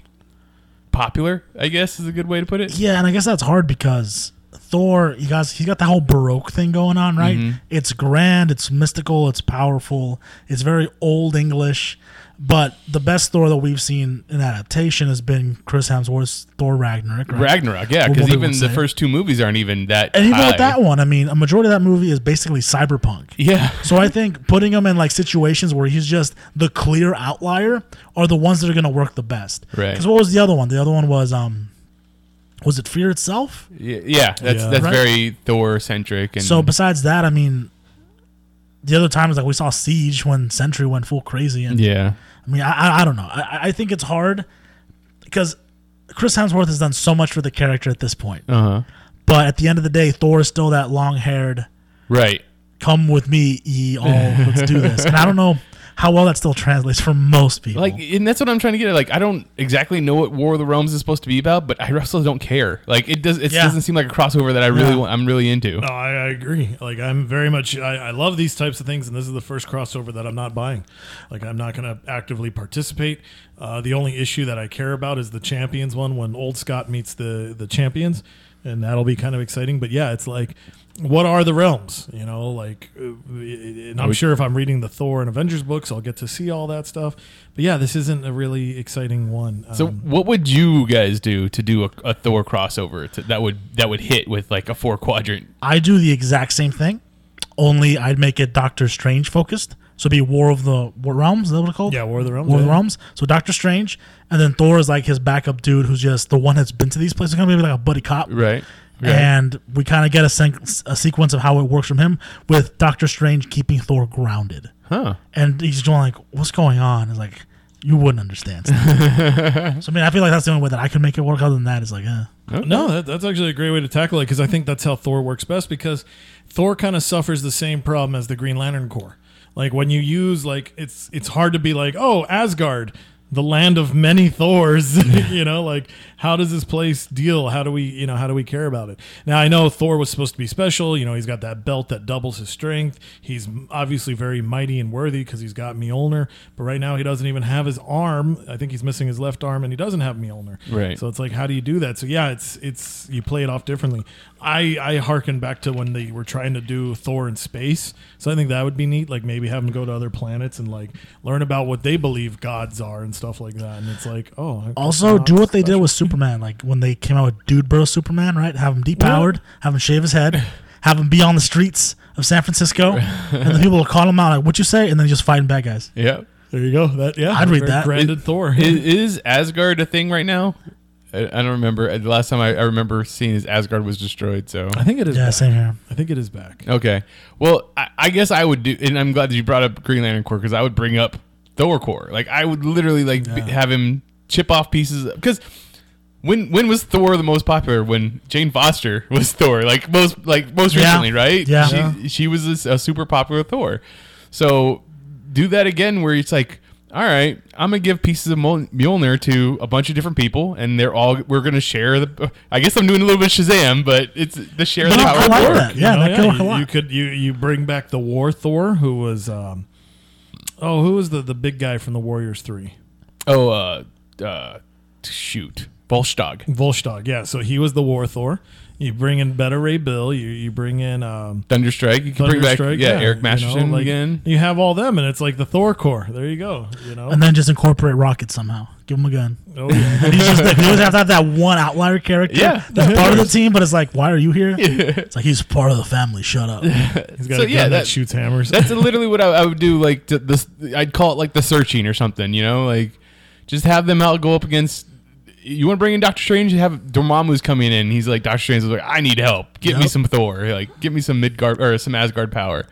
popular. I guess is a good way to put it. Yeah, and I guess that's hard because Thor, you guys, he's got that whole Baroque thing going on, right? Mm-hmm. It's grand, it's mystical, it's powerful, it's very old English. But the best Thor that we've seen in adaptation has been Chris Hemsworth's Thor Ragnarok. Right? Ragnarok, yeah, because even the first two movies aren't even that. And even high. with that one, I mean, a majority of that movie is basically cyberpunk. yeah, So I think putting him in like situations where he's just the clear outlier are the ones that are going to work the best. Right. Because what was the other one? The other one was um, was it Fear itself? yeah, yeah, that's Yeah. that's Right. very Thor centric. And So besides that, I mean, the other time times like we saw Siege when Sentry went full crazy, and yeah, I mean, I I, don't know. I, I think it's hard because Chris Hemsworth has done so much for the character at this point, uh huh, but at the end of the day, Thor is still that long haired. right. Come with me, ye all. Let's do this. And I don't know how well that still translates for most people. Like, and that's what I'm trying to get at. Like, I don't exactly know what War of the Realms is supposed to be about, but I also don't care. Like, it does. It Yeah. doesn't seem like a crossover that I really Yeah. want. I'm really into. No, I, I agree. Like I'm very much. I, I love these types of things, and this is the first crossover that I'm not buying. Like I'm not going to actively participate. Uh, the only issue that I care about is the champions one when Old Scott meets the the champions, and that'll be kind of exciting. But yeah, it's like, what are the realms? You know, like, uh, and I'm sure if I'm reading the Thor and Avengers books, I'll get to see all that stuff. But yeah, this isn't a really exciting one. So, Um, what would you guys do to do a, a Thor crossover to, that would that would hit with like a four quadrant? I do the exact same thing, only I'd make it Doctor Strange focused. So it'd be War of the War Realms. Is that what it's called? yeah, War of the Realms. War of the. Realms. So Doctor Strange, and then Thor is like his backup dude, who's just the one that's been to these places. It's gonna be like a buddy cop, Right. And we kind of get a, sen- a sequence of how it works from him with Doctor Strange keeping Thor grounded, Huh. and he's doing like, "What's going on?" It's like you wouldn't understand. so I mean, I feel like that's the only way that I can make it work. Other than that, it's like, eh. No, that, that's actually a great way to tackle it because I think that's how Thor works best because Thor kind of suffers the same problem as the Green Lantern Corps. Like when you use like it's it's hard to be like, "Oh, Asgard, the land of many Thors." you know, like how does this place deal? How do we, you know, how do we care about it? Now, I know Thor was supposed to be special, you know, he's got that belt that doubles his strength. He's obviously very mighty and worthy because he's got Mjolnir, but right now he doesn't even have his arm. I think he's missing his left arm and he doesn't have Mjolnir. Right. So it's like, how do you do that? So yeah, it's it's you play it off differently. I I harken back to when they were trying to do Thor in space. So I think that would be neat. Like maybe have them go to other planets and like learn about what they believe gods are and stuff like that. And it's like, oh, Also, do what they did with with Superman, like when they came out with Dude Bro Superman, right? Have him depowered, have him shave his head, have him be on the streets of San Francisco, and the people will call him out like, "What you say?" and then just fighting bad guys. Yeah. There you go. That yeah, I'd read that. Branded Thor. Is, is Asgard a thing right now? I, I don't remember. The last time I, I remember seeing is Asgard was destroyed. So I think it is. Yeah, back. same here. I think it is back. okay. Well, I, I guess I would do, and I'm glad that you brought up Green Lantern Corps because I would bring up Thor Corps. Like I would literally like b- Yeah. have him chip off pieces because. When when was Thor the most popular? When Jane Foster was Thor, like most like most Yeah. recently, right? Yeah. she, Yeah. she was a super popular Thor. So do that again, where it's like, all right, I'm gonna give pieces of Mjol- Mjolnir to a bunch of different people, and they're all we're gonna share the. I guess I'm doing a little bit of Shazam, but it's the share the No, power I like Thor. that. Yeah, You know, that could work a you, you could you you bring back the War Thor, who was um, oh, who was the the big guy from the Warriors Three? Oh, uh, uh, shoot, Volstagg. Volstagg, yeah. So he was the War Thor. You bring in Beta Ray Bill. You you bring in um, Thunderstrike. You can bring back Thunderstrike, yeah, Eric you know, Masterson like, again. You have all them, and it's like the Thor Corps. There you go. You know. And then just incorporate Rocket somehow. Give him a gun. oh yeah. And he's just like, you always have to have that one outlier character Yeah. that's part of the team, but it's like, why are you here? It's like he's part of the family. Shut up. He's got So, a gun yeah, that, that- shoots hammers. That's literally what I, I would do. Like to this, I'd call it like the searching or something. You know, like just have them out go up against. You want to bring in Doctor Strange? You have Dormammu's coming in. He's like Doctor Strange is like, I need help. Give me some Thor. Like, give me some Midgard or some Asgard power.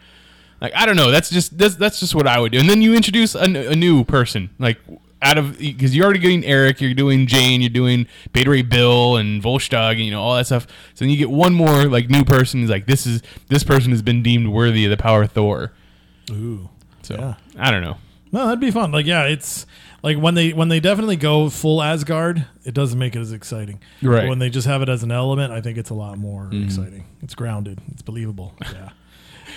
Like I don't know. That's just that's that's just what I would do. And then you introduce a new person. Like out of because you're already getting Eric, you're doing Jane, you're doing Beta Ray Bill and Volstagg, and you know all that stuff. So then you get one more like new person. Who's like this is this person has been deemed worthy of the power of Thor. Ooh. So Yeah. I don't know. No, that'd be fun. Like, yeah, it's like when they when they definitely go full Asgard, it doesn't make it as exciting. Right. But when they just have it as an element, I think it's a lot more exciting. It's grounded. It's believable. Yeah.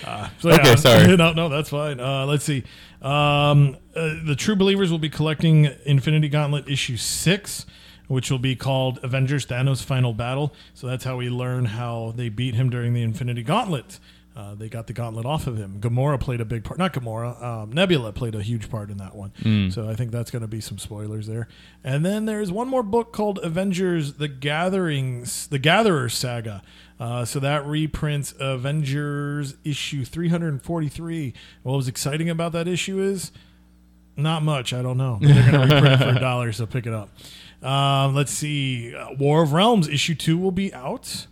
Uh, so Okay, yeah. sorry. no, no, that's fine. Uh, let's see. Um, uh, the True Believers will be collecting Infinity Gauntlet issue six, which will be called Avengers Thanos Final Battle. So that's how we learn how they beat him during the Infinity Gauntlet. Uh, they got the gauntlet off of him. Gamora played a big part. Not Gamora. Um, Nebula played a huge part in that one. So I think that's going to be some spoilers there. And then there's one more book called Avengers: The Gatherings, the Gatherer Saga. Uh, so that reprints Avengers issue 343. What was exciting about that issue is not much. I don't know. They're going to reprint it for a dollar, so pick it up. Um, let's see. Uh, War of Realms issue two will be out.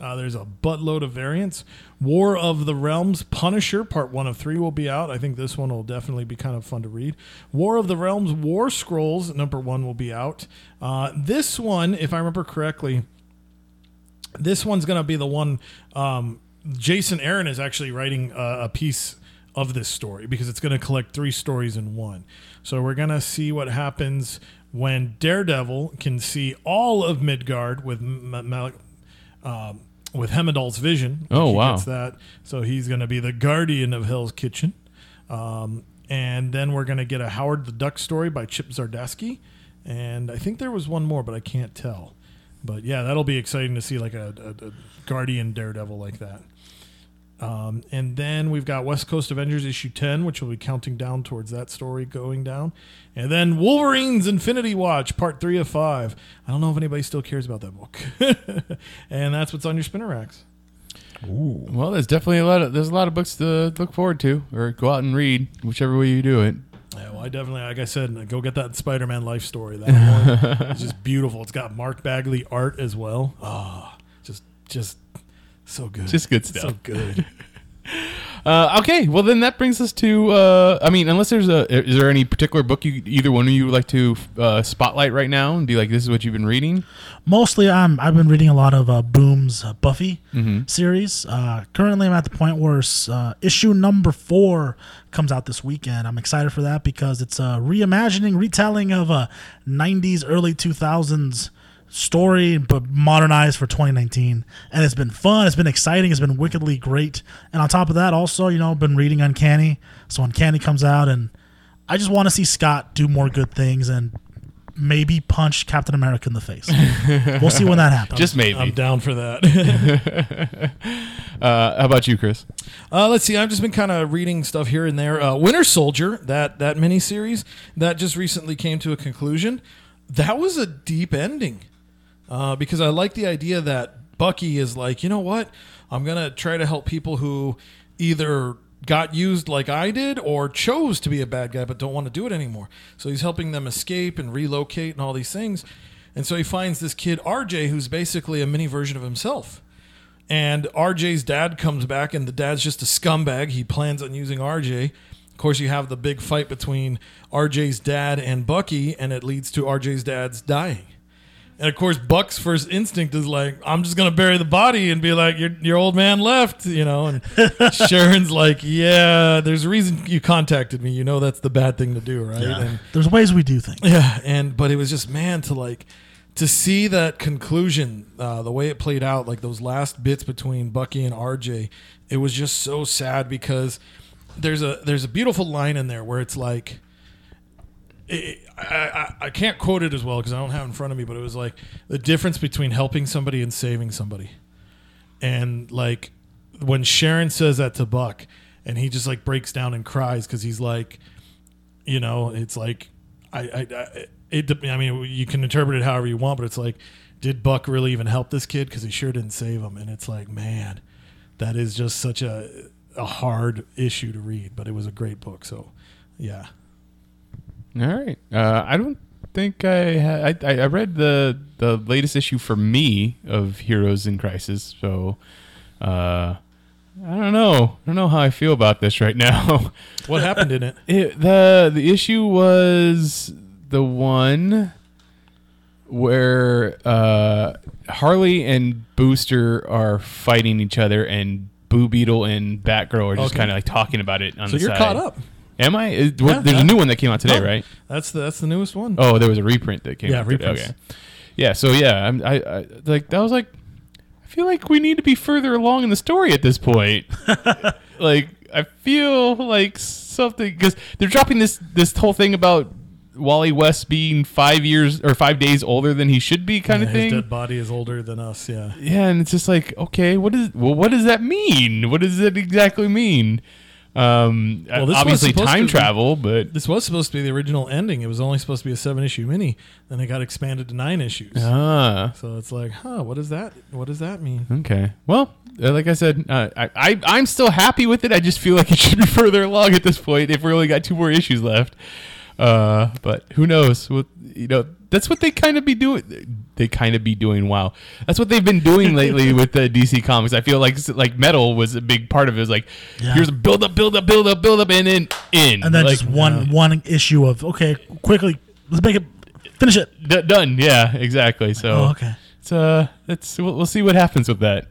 Uh, there's a buttload of variants. War of the Realms Punisher Part One of Three will be out. I think this one will definitely be kind of fun to read. War of the Realms War Scrolls Number One will be out. Uh, this one, if I remember correctly, this one's going to be the one. Um, Jason Aaron is actually writing a, a piece of this story because it's going to collect three stories in one. So we're going to see what happens when Daredevil can see all of Midgard with um, with Heimdall's vision. Oh, wow. gets that. So he's going to be the guardian of Hell's Kitchen. Um, and then we're going to get a Howard the Duck story by Chip Zdarsky. And I think there was one more, but I can't tell. But yeah, that'll be exciting to see like a, a, a guardian Daredevil like that. Um, and then we've got West Coast Avengers issue 10, which will be counting down towards that story going down. And then Wolverine's Infinity Watch, part three of five. I don't know if anybody still cares about that book. and that's what's on your spinner racks. Ooh. Well, there's definitely a lot of there's a lot of books to look forward to or go out and read, whichever way you do it. Yeah, well, I definitely, like I said, go get that Spider Man life story. That one is just beautiful. It's got Mark Bagley art as well. Oh, just, just so good. Just good stuff. So good. Uh, okay, well then that brings us to. Uh, I mean, unless there's a, is there any particular book you either one of you would like to uh, spotlight right now and be like, this is what you've been reading? Mostly, I'm I've been reading a lot of uh, Boom's uh, Buffy Mm-hmm. series. Uh, currently, I'm at the point where uh, issue number four comes out this weekend. I'm excited for that because it's a reimagining, retelling of a '90s, early 2000s story, but modernized for 2019. And it's been fun. It's been exciting. It's been wickedly great. And on top of that, also, you know, been reading Uncanny. So Uncanny comes out, and I just want to see Scott do more good things and maybe punch Captain America in the face. we'll see when that happens. Just maybe. I'm down for that. Uh, how about you, Chris? Uh, let's see. I've just been kind of reading stuff here and there. Uh, Winter Soldier, that that miniseries that just recently came to a conclusion. That was a deep ending uh, because I like the idea that Bucky is like, you know what? I'm gonna try to help people who either got used like I did or chose to be a bad guy but don't want to do it anymore. So he's helping them escape and relocate and all these things. And so he finds this kid RJ who's basically a mini version of himself. And RJ's dad comes back, and the dad's just a scumbag. He plans on using RJ. Of course, you have the big fight between RJ's dad and Bucky, and it leads to RJ's dad's dying. And of course, Buck's first instinct is like, "I'm just gonna bury the body and be like, your your old man left," you know. And Sharon's like, "Yeah, there's a reason you contacted me. You know that's the bad thing to do, right?" And There's ways we do things. yeah, and but it was just man to like to see that conclusion, uh, the way it played out, like those last bits between Bucky and RJ, it was just so sad because there's a there's a beautiful line in there where it's like. It, I, I, I can't quote it as well because I don't have it in front of me, but it was like the difference between helping somebody and saving somebody. And like when Sharon says that to Buck, and he just like breaks down and cries because he's like, you know, it's like I, I, I it. I mean, you can interpret it however you want, but it's like, did Buck really even help this kid? Because he sure didn't save him, and it's like, man, that is just such a a hard issue to read, but it was a great book. So, yeah, All right. Uh, I don't think I, ha- I I read the the latest issue for me of Heroes in Crisis, so uh, I don't know. I don't know how I feel about this right now. what happened in it? It, the the issue was the one where uh, Harley and Booster are fighting each other, and Blue Beetle and Batgirl are just Okay. kind of like talking about it on So the you're side. caught up. Am I? Is- what- Yeah, there's yeah. a new one that came out today, Oh, right? That's the that's the newest one. Oh, there was a reprint that came Yeah, out. today. reprints. Okay. Yeah. So yeah, I'm, I, I like that was like, I feel like we need to be further along in the story at this point. like I feel like something because they're dropping this this whole thing about Wally West being five years or five days older than he should be, kind Yeah, of his dead body is older than us. Yeah. Yeah, and it's just like, okay, what is well, what does that mean? What does it exactly mean? Um, Well, obviously time be- travel, but This was supposed to be the original ending. It was only supposed to be a seven issue mini. Then it got expanded to nine issues. ah, So it's like, huh? What does that? What does that mean? okay. Well, uh, like I said, uh, I, I I'm still happy with it. I just feel like it should be further along at this point. If we only got two more issues left, uh, but who knows? What you know, that's what they kind of be doing. They kind of be doing. Wow, that's what they've been doing lately with the DC comics. I feel like like Metal was a big part of it. It was like Yeah. here's a build up, build up, build up, build up, and then in, and then Like, just one one issue of okay, quickly, let's make it finish it. d- done. Yeah, exactly. So Oh, okay. it's uh, it's we'll, we'll see what happens with that.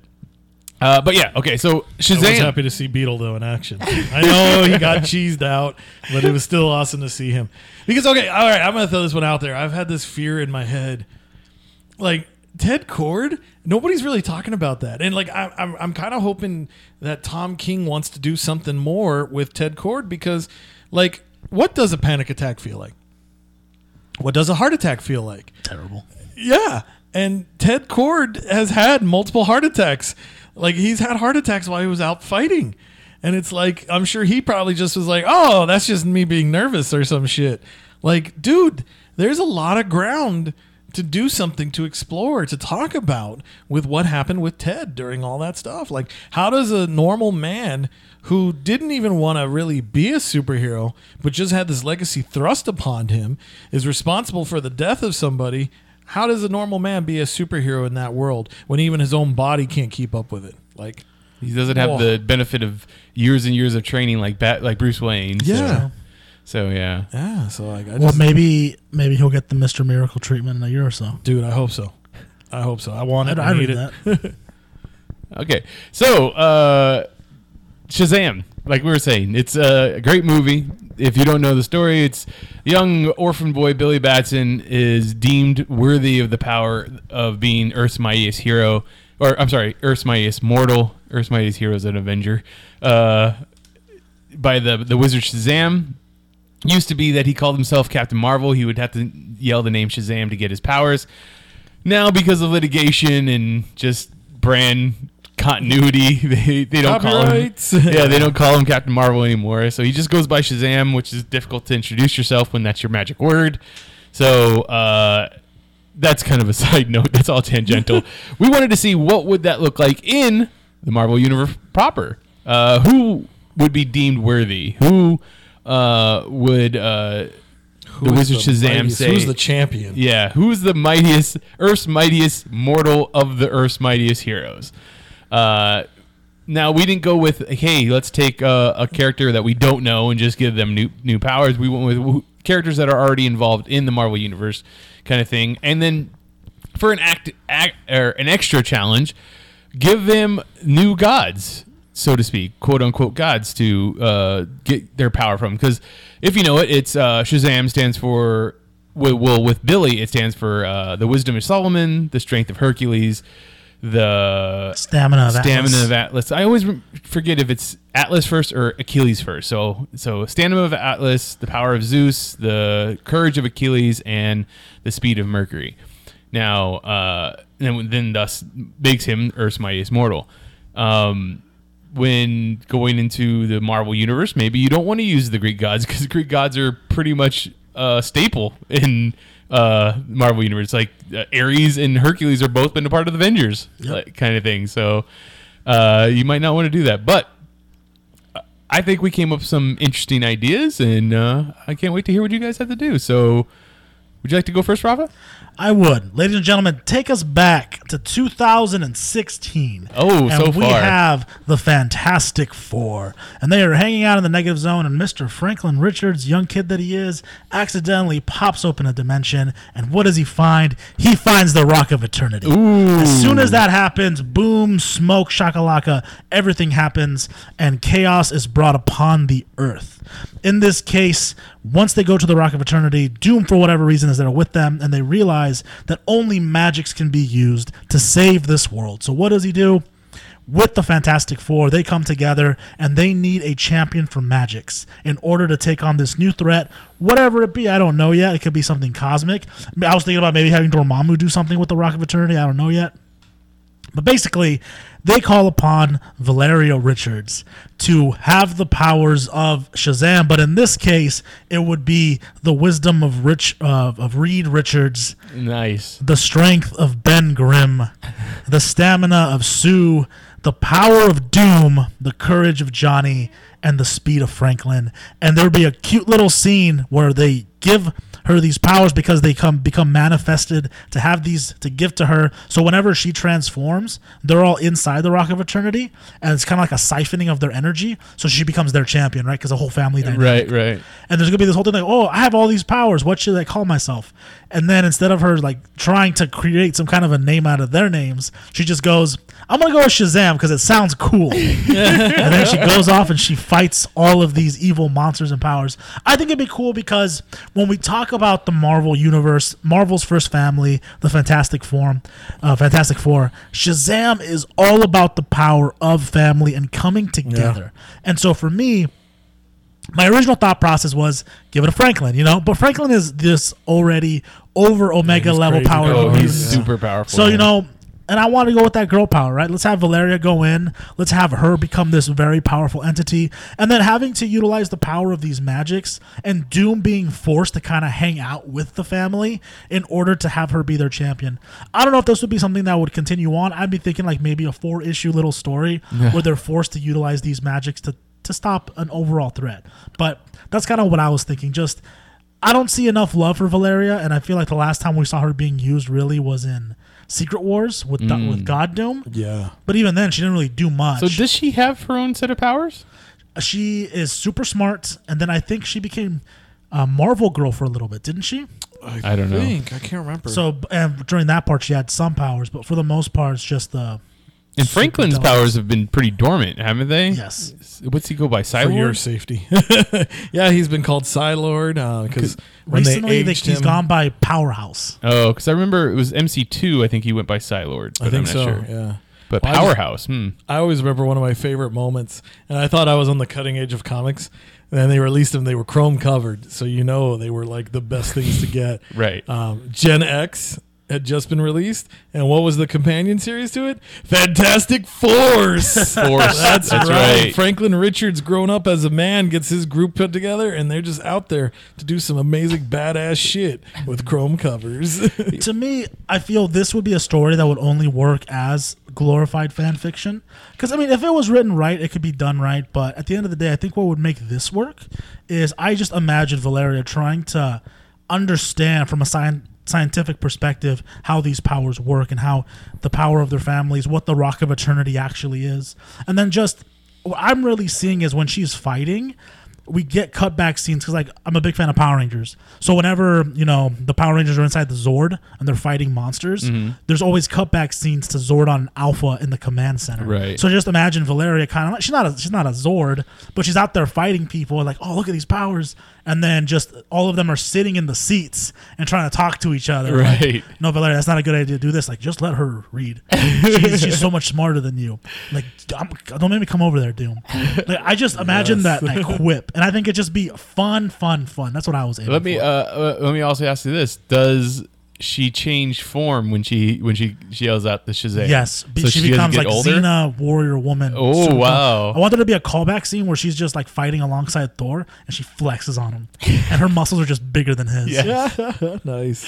Uh, but yeah, okay. So I was happy to see Beetle though in action. I know he got cheesed out, but it was still awesome to see him. Because okay, all right, I'm gonna throw this one out there. I've had this fear in my head, like Ted Kord. Nobody's really talking about that, and like I, I'm, I'm kind of hoping that Tom King wants to do something more with Ted Kord because, like, what does a panic attack feel like? What does a heart attack feel like? Terrible. Yeah. And Ted Kord has had multiple heart attacks. Like he's had heart attacks while he was out fighting. And it's like I'm sure he probably just was like, "Oh, that's just me being nervous or some shit." Like, dude, there's a lot of ground to do something to explore, to talk about with what happened with Ted during all that stuff. Like, how does a normal man who didn't even want to really be a superhero, but just had this legacy thrust upon him, is responsible for the death of somebody? How does a normal man be a superhero in that world when even his own body can't keep up with it? Like, He doesn't have Whoa. the benefit of years and years of training like Bat, like Bruce Wayne. so- Yeah. So, yeah. yeah. So like, I Well, just, maybe maybe he'll get the Mister Miracle treatment in a year or so. dude, I hope so. I hope so. I want it. I'd, I need read it. that. Okay. So, uh, Shazam, like we were saying, it's a great movie. If you don't know the story, it's young orphan boy Billy Batson is deemed worthy of the power of being Earth's mightiest hero, or I'm sorry, Earth's mightiest mortal. Earth's mightiest hero is an Avenger. Uh, by the the wizard Shazam. Used to be that he called himself Captain Marvel. He would have to yell the name Shazam to get his powers. Now, because of litigation and just brand continuity, they, they don't call him. Yeah, they don't call him Captain Marvel anymore. So he just goes by Shazam, which is difficult to introduce yourself when that's your magic word. So uh, that's kind of a side note. That's all tangential. we wanted to see what would that look like in the Marvel universe proper. Uh, who would be deemed worthy? Who uh, would uh, the Wizard Shazam mightiest- say? Who's the champion? Yeah, who's the mightiest, Earth's mightiest mortal of the Earth's mightiest heroes? Uh, now we didn't go with hey, let's take uh, a character that we don't know and just give them new new powers. We went with characters that are already involved in the Marvel universe, kind of thing. And then for an act, act or an extra challenge, give them new gods, so to speak, quote unquote gods to uh, get their power from. Because if you know it, it's uh, Shazam stands for well, well with Billy it stands for uh, the wisdom of Solomon, the strength of Hercules, the Stamina of stamina Atlas. of Atlas. I always forget if it's Atlas first or Achilles first. So so stamina of Atlas, the power of Zeus, the courage of Achilles, and the speed of Mercury. Now, uh, then then thus makes him Earth's mightiest mortal. Um, when going into the Marvel universe, maybe you don't want to use the Greek gods because Greek gods are pretty much a staple in uh, Marvel universe. Like uh, Ares and Hercules are both been a part of the Avengers, like, kind of thing. So uh, you might not want to do that, but. I think we came up with some interesting ideas, and uh, I can't wait to hear what you guys have to do. So, Would you like to go first, Rafa? I would. Ladies and gentlemen, take us back to 2016. Oh, and so we far. have the Fantastic Four. And they are hanging out in the negative zone, and Mr. Franklin Richards, young kid that he is, accidentally pops open a dimension. And what does he find? He finds the Rock of Eternity. As soon as that happens, boom, smoke, shakalaka, everything happens, and chaos is brought upon the earth. In this case, once they go to the Rock of Eternity, Doom, for whatever reason, is there with them, and they realize that only magics can be used to save this world. So, what does he do? With the Fantastic Four, they come together and they need a champion for magics in order to take on this new threat, whatever it be. I don't know yet. It could be something cosmic. I was thinking about maybe having Dormammu do something with the Rock of Eternity. I don't know yet. But basically, they call upon Valeria Richards to have the powers of Shazam. But in this case, it would be the wisdom of Rich uh, of Reed Richards, Nice. the strength of Ben Grimm, the stamina of Sue, the power of Doom, the courage of Johnny, and the speed of Franklin. And there would be a cute little scene where they give her these powers because they come become manifested to have these to give to her. So whenever she transforms, they're all inside the Rock of Eternity, and it's kind of like a siphoning of their energy. So she becomes their champion, right? Because the whole family dynamic. Right, right. And there's gonna be this whole thing like, oh, I have all these powers. What should I call myself? And then instead of her like trying to create some kind of a name out of their names, she just goes, I'm gonna go with Shazam because it sounds cool. and then she goes off and she fights all of these evil monsters and powers. I think it'd be cool because when we talk about the Marvel universe, Marvel's first family, the Fantastic Four, uh, Fantastic Four, Shazam is all about the power of family and coming together. And so for me, my original thought process was give it to Franklin, you know, but Franklin is this already over Omega he's level power. Oh, he's super powerful. So you know, and I want to go with that girl power, right? Let's have Valeria go in. Let's have her become this very powerful entity, and then having to utilize the power of these magics, and Doom being forced to kind of hang out with the family in order to have her be their champion. I don't know if this would be something that would continue on. I'd be thinking like maybe a four issue little story where they're forced to utilize these magics to to stop an overall threat. But that's kind of what I was thinking. Just I don't see enough love for Valeria, and I feel like the last time we saw her being used really was in Secret Wars with Mm. with God Doom. Yeah. But even then, she didn't really do much. So does she have her own set of powers? she is super smart, and then I think she became a Marvel girl for a little bit, didn't she? I don't know. think. I can't remember. So and during that part, she had some powers, but for the most part, it's just the And Franklin's powers have been pretty dormant, haven't they? yes. What's he go by? for your safety. yeah, he's been called Psylord because when Recently, they they he's him, gone by Powerhouse. Oh, because I remember it was MC2. I think he went by Psylord. But I think am not so. Sure. Yeah. But Well, I just- Powerhouse. hmm. I always remember one of my favorite moments, and I thought I was on the cutting edge of comics. And then they released them; they were chrome covered, so you know they were like the best things to get. Right. Um, Gen X had just been released, and what was the companion series to it? Fantastic Force. Force. That's, That's right. right. Franklin Richards, grown up as a man, gets his group put together, and they're just out there to do some amazing badass shit with chrome covers. to me, I feel this would be a story that would only work as glorified fan fiction. Because I mean, if it was written right, it could be done right. But at the end of the day, I think what would make this work is I just imagine Valeria trying to understand from a science scientific perspective how these powers work and how the power of their families what the rock of eternity actually is and then just what i'm really seeing is when she's fighting we get cutback scenes because like i'm a big fan of power rangers so whenever you know the power rangers are inside the zord and they're fighting monsters Mm-hmm. there's always cutback scenes to zordon and alpha in the command center Right. so just imagine valeria kind of like she's not a she's not a zord but she's out there fighting people like oh look at these powers and then just all of them are sitting in the seats and trying to talk to each other Like, Right. no valeria that's not a good idea. To do this. Like just let her read. She's, she's so much smarter than you. Like I'm, don't make me come over there doom. Like i just imagine that, that quip and i think it'd just be fun fun fun. That's what i was aiming Let me for. uh, uh, let me also ask you this: Does she changed form when she when she, she yells out the Shazam? Yes, So she, doesn't becomes like older? Xena, warrior woman. Oh, Super- wow. I want there to be a callback scene where she's just like fighting alongside Thor and she flexes on him, and her muscles are just bigger than his. Yeah. nice.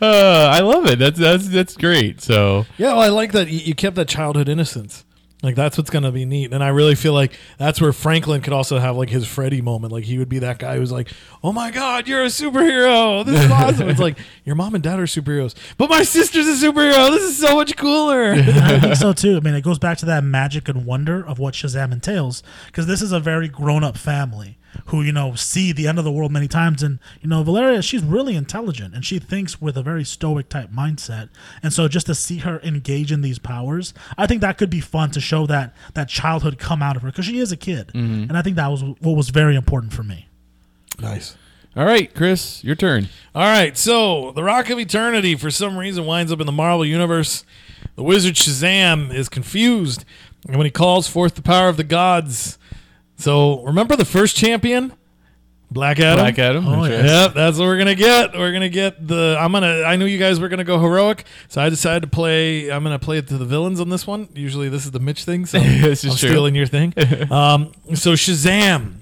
Uh, I love it. That's that's that's great. So Yeah, well, I like that you, you kept that childhood innocence. Like that's what's gonna be neat, and I really feel like that's where Franklin could also have like his Freddy moment. Like he would be that guy who's like, "Oh my God, you're a superhero! This is awesome!" it's like your mom and dad are superheroes, but my sister's a superhero. This is so much cooler. I think so too. I mean, it goes back to that magic and wonder of what Shazam entails, because this is a very grown-up family who you know see the end of the world many times, and you know Valeria, she's really intelligent and she thinks with a very stoic type mindset, and so just to see her engage in these powers, I think that could be fun to show that that childhood come out of her because she is a kid, mm-hmm. and I think that was what was very important for me. nice. All right, Chris, your turn. All right, so the Rock of Eternity for some reason winds up in the Marvel universe. The wizard Shazam is confused, and when he calls forth the power of the gods. So remember the first champion, Black Adam. Black Adam. Oh, yeah. Yep, that's what we're gonna get. We're gonna get the. I'm gonna. I knew you guys were gonna go heroic, so I decided to play. I'm gonna play it to the villains on this one. Usually, this is the Mitch thing, so This is I'm true. stealing your thing. um, so Shazam.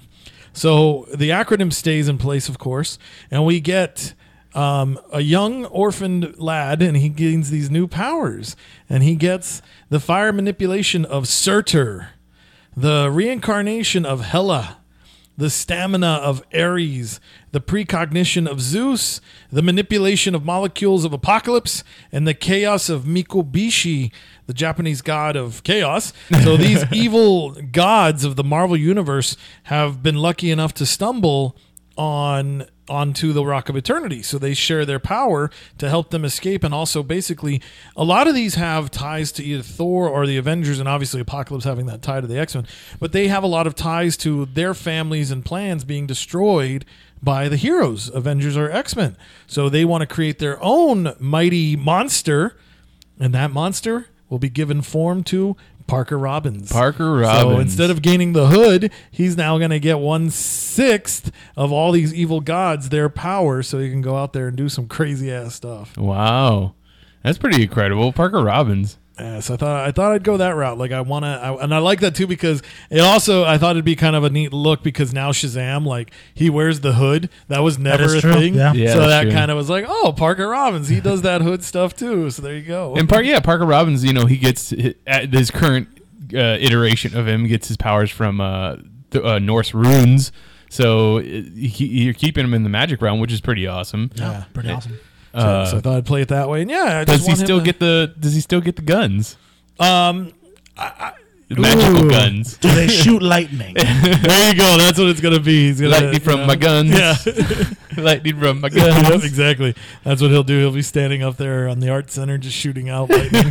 So the acronym stays in place, of course, and we get um, a young orphaned lad, and he gains these new powers, and he gets the fire manipulation of Surtur, the reincarnation of Hela, the stamina of Ares, the precognition of Zeus, the manipulation of molecules of Apocalypse, and the chaos of Mikaboshi, the Japanese god of chaos. So these evil gods of the Marvel universe have been lucky enough to stumble on onto the rock of eternity. So they share their power to help them escape. And also basically a lot of these have ties to either thor or the avengers and obviously apocalypse having that tie to the x-men. But they have a lot of ties to their families and plans being destroyed by the heroes avengers or x-men. So they want to create their own mighty monster and that monster will be given form to Parker Robbins. Parker Robbins. So instead of gaining the hood, he's now going to get one sixth of all these evil gods their power, so he can go out there and do some crazy ass stuff. Wow. That's pretty incredible. Parker Robbins. Yeah, so I thought I thought I'd go that route. Like I want to, and I like that too because it also I thought it'd be kind of a neat look because now Shazam like he wears the hood. That was never is a true, thing. yeah. Yeah, so that kind of was like, oh, Parker Robbins, he does that hood stuff too. So there you go. And Park, yeah, Parker Robbins. You know, he gets hi- at his current uh, iteration of him gets his powers from uh, the uh, Norse runes. So uh, he, you're keeping him in the magic realm, which is pretty awesome. Yeah, pretty awesome. So, Uh, so I thought I'd play it that way. And yeah, I just does he want still to- get the? Does he still get the guns? Um, The magical Ooh. guns. Do they shoot lightning? there you go. That's what it's gonna be. He's gonna Lightning from you know. my guns. Yeah. Lightning from my Yep, guns. exactly. That's what he'll do. He'll be standing up there on the art center, just shooting out lightning.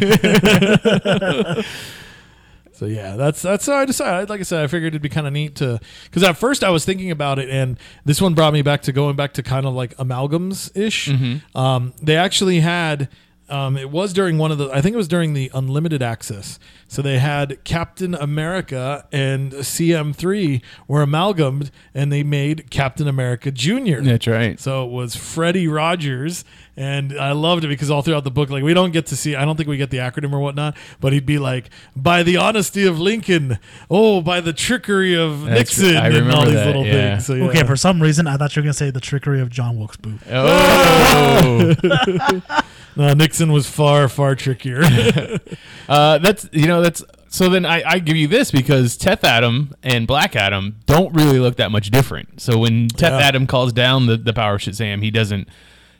So yeah, that's that's how I decided. Like I said, I figured it'd be kind of neat to because at first I was thinking about it, and this one brought me back to going back to kind of like amalgams ish. Um, they actually had. Um, it was during one of the, I think it was during the unlimited access. So they had Captain America and CM3 were amalgamed and they made Captain America Jr. That's right. So it was Freddie Rogers, and I loved it because all throughout the book, like we don't get to see, I don't think we get the acronym or whatnot, but he'd be like, by the honesty of Lincoln, oh, by the trickery of That's- Nixon, I and all remember these that, little yeah. things. So, yeah. Okay, for some reason I thought you were gonna say the trickery of John Wilkes Booth. Oh, no, Nixon was far, far trickier. uh, that's you know that's so. Then I, I give you this because Teth Adam and Black Adam don't really look that much different. So when Teth Yeah. Adam calls down the, the power of Shazam, he doesn't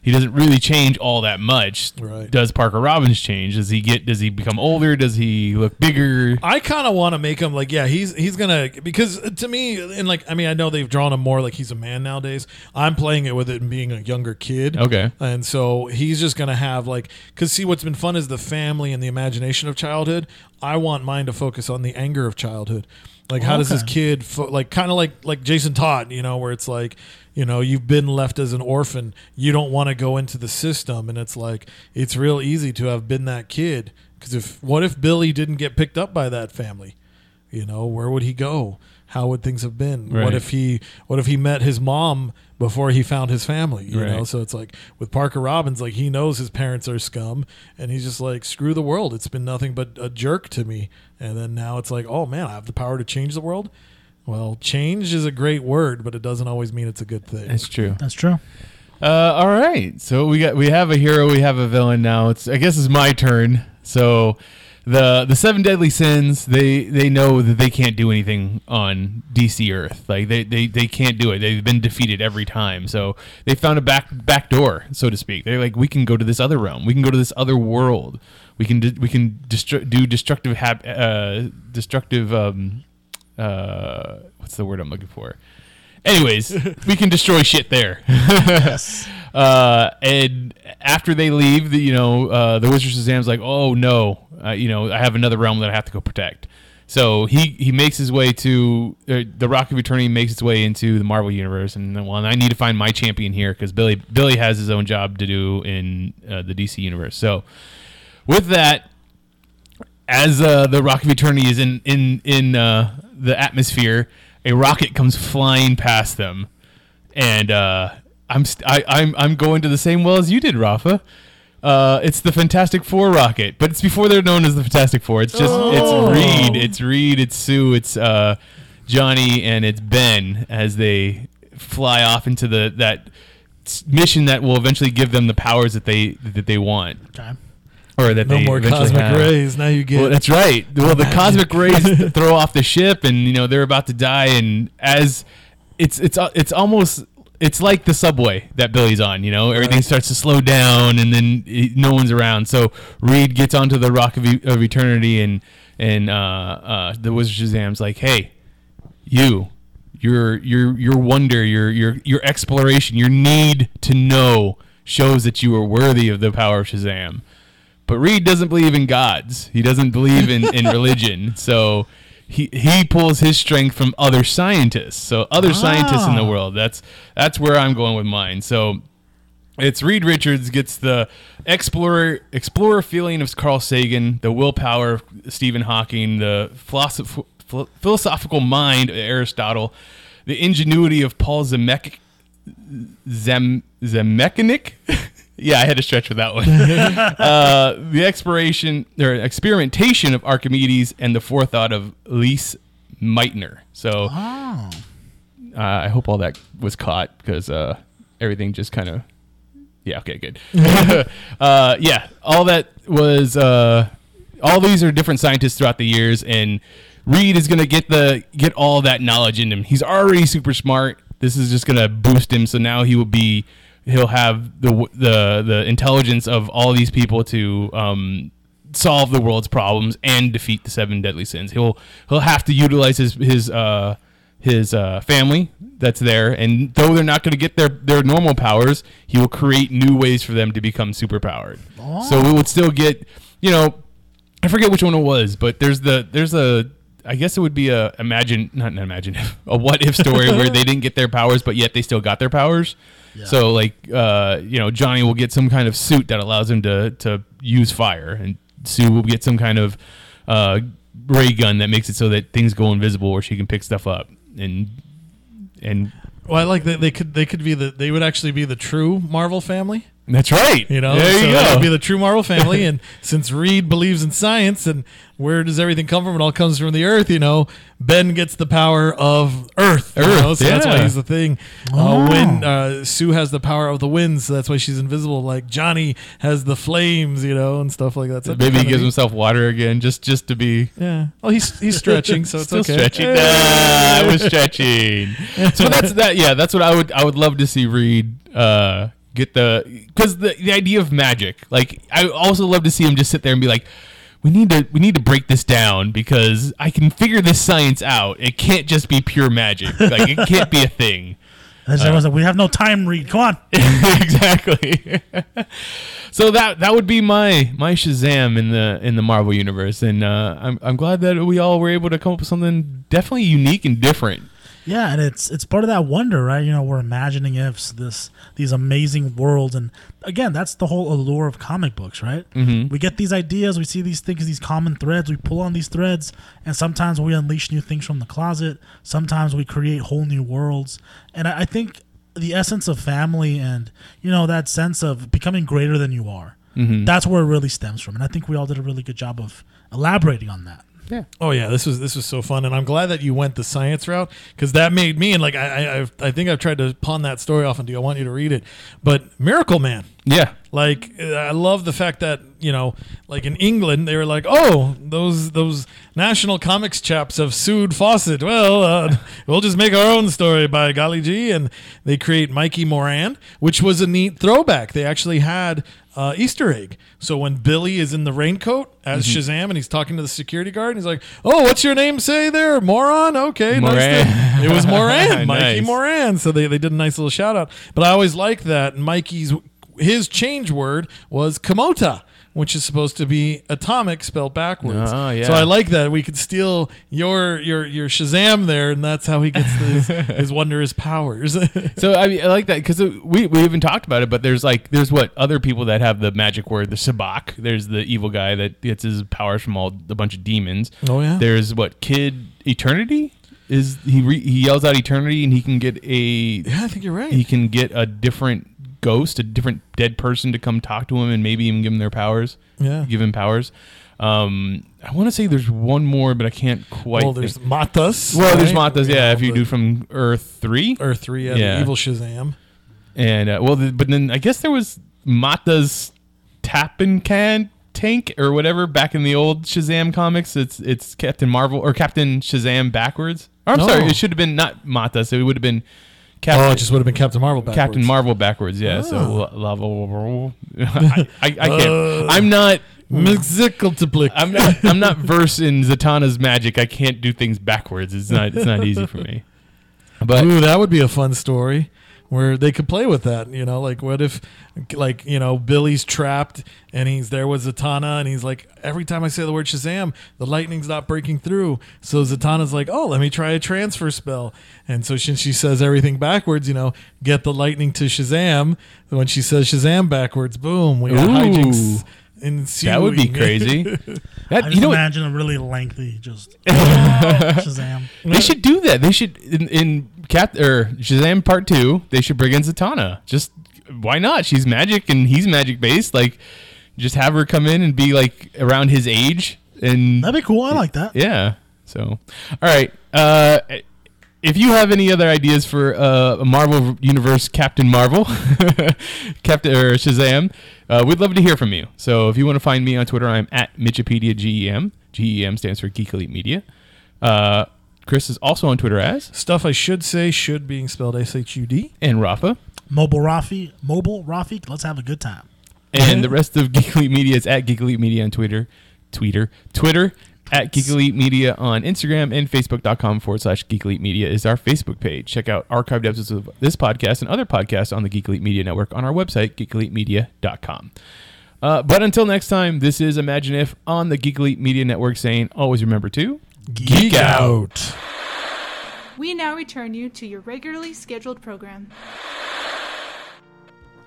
he doesn't really change all that much. Right. Does Parker Robbins change? Does he get? Does he become older? Does he look bigger? I kind of want to make him like, yeah, he's he's gonna because to me, and like, I mean, I know they've drawn him more like he's a man nowadays. I'm playing it with it and being a younger kid. Okay. and so he's just gonna have like, cause see, what's been fun is the family and the imagination of childhood. I want mine to focus on the anger of childhood. Like, how does this kid fo- like kind of like like Jason Todd, you know, where it's like, you know, you've been left as an orphan, you don't want to go into the system, and it's like it's real easy to have been that kid. Because if what if Billy didn't get picked up by that family? You know, where would he go? How would things have been? Right. What if he what if he met his mom before he found his family? You know, so it's like with Parker Robbins, like he knows his parents are scum, and he's just like, screw the world. It's been nothing but a jerk to me. And then now it's like, oh man, I have the power to change the world. Well, change is a great word, but it doesn't always mean it's a good thing. That's true. That's true. Uh, all right. So we got we have a hero, we have a villain now. It's I guess it's my turn. So the the seven deadly sins they they know that they can't do anything on DC Earth like they, they they can't do it they've been defeated every time so they found a back back door so to speak they're like we can go to this other realm we can go to this other world we can de- we can destru- do destructive hap- uh, destructive um uh what's the word I'm looking for anyways we can destroy shit there yes. uh, and after they leave, the, you know, uh, the Wizard Shazam's like, "Oh no, uh, you know, I have another realm that I have to go protect." So he he makes his way to uh, the Rock of Eternity makes its way into the Marvel universe, and then, well, I need to find my champion here because Billy Billy has his own job to do in uh, the DC universe. So with that, as uh, the Rock of Eternity is in in in uh, the atmosphere, a rocket comes flying past them, and uh, I'm st- I, I'm I'm going to the same well as you did, Rafa. Uh, it's the Fantastic Four rocket, but it's before they're known as the Fantastic Four. It's just Oh. it's Reed, it's Reed, it's Sue, it's uh, Johnny, and it's Ben as they fly off into the that mission that will eventually give them the powers that they that they want Okay. Or that No more cosmic have. rays. Now you get. Well, that's right. Well, the cosmic rays throw off the ship, and you know they're about to die. And as it's it's uh, it's almost it's like the subway that Billy's on. You know, everything starts to slow down, and then it, no one's around. So Reed gets onto the Rock of, e- of Eternity, and and uh, uh, the Wizard Shazam's like, "Hey, you." Your your your wonder, your your your exploration, your need to know shows that you are worthy of the power of Shazam. But Reed doesn't believe in gods. He doesn't believe in, in religion. So he he pulls his strength from other scientists. So other scientists in the Ah. world. That's that's where I'm going with mine. So it's Reed Richards gets the explorer explorer feeling of Carl Sagan, the willpower of Stephen Hawking, the philosoph- phil- philosophical mind of Aristotle, the ingenuity of Paul Zemeckis. Zem? yeah, I had to stretch with that one. uh, the exploration or experimentation of Archimedes and the forethought of Lise Meitner. So Oh. uh, I hope all that was caught because uh, everything just kind of. Yeah. Okay. Good. uh, yeah. All that was. Uh, all these are different scientists throughout the years, and Reed is gonna get the get all that knowledge in him. He's already super smart. This is just gonna boost him. So now he will be. He'll have the the the intelligence of all these people to um, solve the world's problems and defeat the seven deadly sins. He'll he'll have to utilize his his uh, his uh, family that's there, and though they're not going to get their their normal powers, he will create new ways for them to become superpowered. So we would still get, you know, I forget which one it was, but there's the there's a I guess it would be a imagine not an imagine a what if story where they didn't get their powers, but yet they still got their powers. So like uh, you know Johnny will get some kind of suit that allows him to to use fire, and Sue will get some kind of uh, ray gun that makes it so that things go invisible, or she can pick stuff up and and well, I like that they could they could be the they would actually be the true Marvel family. That's right. You know, there so you go. be the true Marvel family. and since Reed believes in science and where does everything come from? It all comes from the Earth. You know, Ben gets the power of Earth. you Earth, know, so that's why he's the thing. Oh. Uh, when uh, Sue has the power of the winds, so that's why she's invisible. Like Johnny has the flames, you know, and stuff like that. So Maybe he gives neat. himself water again, just just to be Yeah. Oh, he's he's stretching, so it's still okay. stretching. Ah, I was stretching. so that's that. Yeah, that's what I would I would love to see Reed uh, get the because the the idea of magic. Like I also love to see him just sit there and be like. We need to we need to break this down because I can figure this science out. It can't just be pure magic. Like it can't be a thing. And everyone's like, we have no time, Reed. Come on. exactly. so that that would be my my Shazam in the in the Marvel universe, and uh, I'm I'm glad that we all were able to come up with something definitely unique and different. Yeah, and it's it's part of that wonder, right? You know, we're imagining ifs, this these amazing worlds, and again, that's the whole allure of comic books, right? Mm-hmm. We get these ideas, we see these things, these common threads, we pull on these threads, and sometimes we unleash new things from the closet. Sometimes we create whole new worlds, and I, I think the essence of family and you know that sense of becoming greater than you are, that's where it really stems from, and I think we all did a really good job of elaborating on that. Oh yeah, this was this was so fun, and I'm glad that you went the science route because that made me and like I I I've, I think I've tried to pawn that story off into you. I want you to read it, but Miracle Man, Yeah. Like I love the fact that you know, like in England, they were like, "Oh, those those national comics chaps have sued Fawcett. Well, uh, we'll just make our own story by golly gee." And they create Mikey Moran, which was a neat throwback. They actually had uh, Easter egg. So when Billy is in the raincoat as Mm-hmm. Shazam, and he's talking to the security guard, and he's like, "Oh, what's your name? Say there, moron." Okay, nice Moran. to- it was Moran, Mikey Nice. Moran. So they, they did a nice little shout out. But I always like that Mikey's his change word was Kimota, which is supposed to be atomic spelled backwards. Oh, yeah. So I like that we could steal your your your Shazam there, and that's how he gets his, his wondrous powers. So I mean, I like that because we we even talked about it, but there's like there's what other people that have the magic word, the Sabbac. There's the evil guy that gets his powers from all a bunch of demons. Oh, yeah? There's what Kid Eternity is he re, he yells out Eternity and he can get a yeah, I think you're right. he can get a different ghost, a different dead person to come talk to him and maybe even give him their powers. Yeah. give him powers. Um, I want to say there's one more, but I can't quite. well, there's think- Mazahs. well, there's right? Mazahs, yeah. If you do from Earth three, Earth three, yeah, Yeah. evil Shazam. And uh, well, the, but then I guess there was Mata's tap can tank or whatever back in the old Shazam comics. It's it's Captain Marvel or Captain Shazam backwards. Or, I'm sorry, Oh. it should have been not Mata. So it would have been Captain Oh, it just would have been Captain Marvel. Backwards. Captain Marvel backwards. Yeah. So Oh. la- lava. I, I, I can't. Uh. I'm not. Blick. I'm not. I'm not versed in Zatanna's magic. I can't do things backwards. It's not. It's not easy for me. But Ooh, that would be a fun story where they could play with that. You know, like what if, like you know, Billy's trapped and he's there with Zatanna and he's like, every time I say the word Shazam, the lightning's not breaking through. So Zatanna's like, oh, let me try a transfer spell. And so since she says everything backwards, you know, get the lightning to Shazam. When she says Shazam backwards, boom, we got Ooh. hijinks. Ensuing. that would be crazy. I That just you know. what? imagine a really lengthy just Shazam. They should do that. They should in, in Cap or Shazam Part Two. They should bring in Zatanna. Just why not? She's magic and he's magic based. Like, just have her come in and be like around his age and That'd be cool. I like that. yeah. So, all right. Uh, if you have any other ideas for uh, a Marvel Universe Captain Marvel, Captain or Shazam, uh, we'd love to hear from you. So if you want to find me on Twitter, I'm at Mitchipedia GEM. GEM stands for Geek Elite Media. Uh, Chris is also on Twitter as Stuff I should say should being spelled S H U D. and Rafa. Mobile Rafi, mobile Rafi. Let's have a good time. And the rest of Geek Elite Media is at Geek Elite Media on Twitter, Twitter, Twitter, at Geek Elite Media on Instagram, and Facebook.com forward slash Geek Elite Media is our Facebook page. Check out archived episodes of this podcast and other podcasts on the Geek Elite Media Network on our website, geekelitemedia.com. Uh, but until next time, this is Imagine If on the Geek Elite Media Network saying, always remember to Geek out. We now return you to your regularly scheduled program.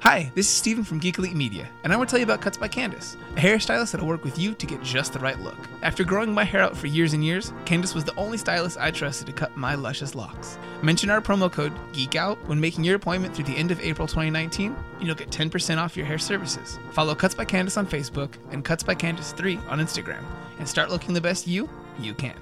Hi, this is Steven from Geek Elite Media, and I want to tell you about Cuts by Candace, a hairstylist that'll work with you to get just the right look. After growing my hair out for years and years, Candace was the only stylist I trusted to cut my luscious locks. Mention our promo code GEEKOUT when making your appointment through the end of April 2019, and you'll get 10% off your hair services. Follow Cuts by Candace on Facebook and Cuts by Candace 3 on Instagram, and start looking the best you you can.